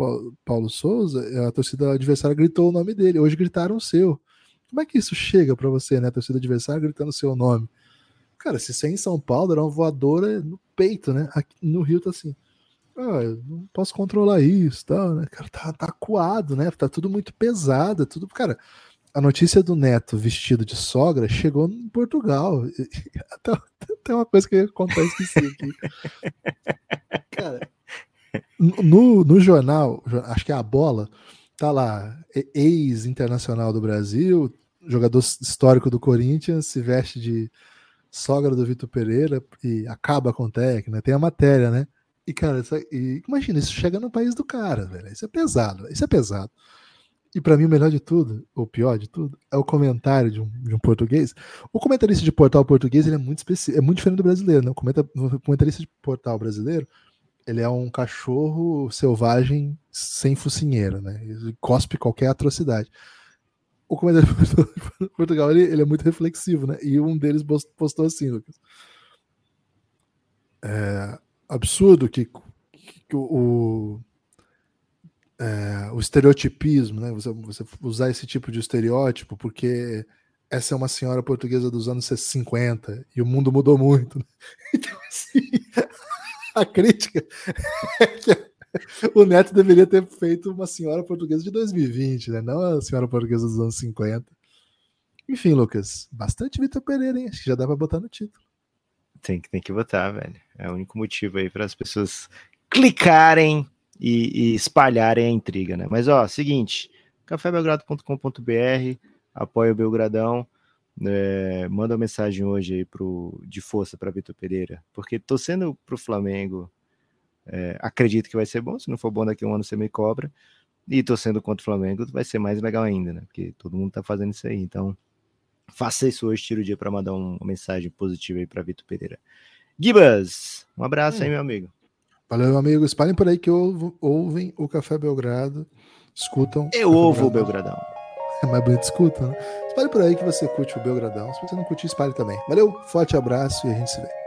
Paulo Souza, a torcida adversária gritou o nome dele. Hoje gritaram o seu. Como é que isso chega para você, né? A torcida adversária gritando o seu nome. Cara, se isso é em São Paulo, era uma voadora no peito, né? Aqui no Rio tá assim. Ah, eu não posso controlar isso, tá, né? Cara, tá, tá acuado, né? Tá tudo muito pesado, tudo. Cara, a notícia do Neto vestido de sogra chegou em Portugal. [laughs] Tem uma coisa que eu ia contar esqueci aqui. Cara, no, no jornal, acho que é a bola, tá lá, ex-internacional do Brasil, jogador histórico do Corinthians, se veste de sogra do Vitor Pereira e acaba com o técnico, né? Tem a matéria, né? E, cara, isso, e, imagina, isso chega no país do cara, velho. Isso é pesado, isso é pesado. E para mim, o melhor de tudo, ou pior de tudo, é o comentário de um, de um português. O comentarista de portal português ele é muito específico, é muito diferente do brasileiro. Né? O, comentarista de portal brasileiro ele é um cachorro selvagem sem focinheira, né? Ele cospe qualquer atrocidade. O comentário de Portugal ele, ele, é muito reflexivo, né? E um deles postou assim, Lucas. É absurdo que, que, que o é, o estereotipismo, né? Você, você, usar esse tipo de estereótipo, porque essa é uma senhora portuguesa dos anos 50 e o mundo mudou muito. Né? [laughs] Então, assim, a crítica é que o Neto deveria ter feito uma senhora portuguesa de 2020, né? Não a senhora portuguesa dos anos 50. Enfim, Lucas, bastante Vitor Pereira, hein? Acho que já dá pra botar no título. Tem, tem que votar, velho. É o único motivo aí para as pessoas clicarem e, e, espalharem a intriga, né? Mas, ó, seguinte, cafébelgrado.com.br, apoia o Belgradão, é, manda uma mensagem hoje aí pro, de força para Vitor Pereira, porque torcendo pro Flamengo, é, acredito que vai ser bom, se não for bom daqui a um ano você me cobra, e torcendo contra o Flamengo vai ser mais legal ainda, né? Porque todo mundo tá fazendo isso aí, então faça isso hoje, tira o dia para mandar uma mensagem positiva aí para Vitor Pereira. Gibas, um abraço hum. aí, meu amigo. Valeu, meu amigo. Espalhem por aí que ouvem o Café Belgrado, escutam. Eu ouvo o Belgradão. É mais bonito, escuta, né? Espalhe por aí que você curte o Belgradão. Se você não curtir, espalhe também. Valeu, forte abraço e a gente se vê.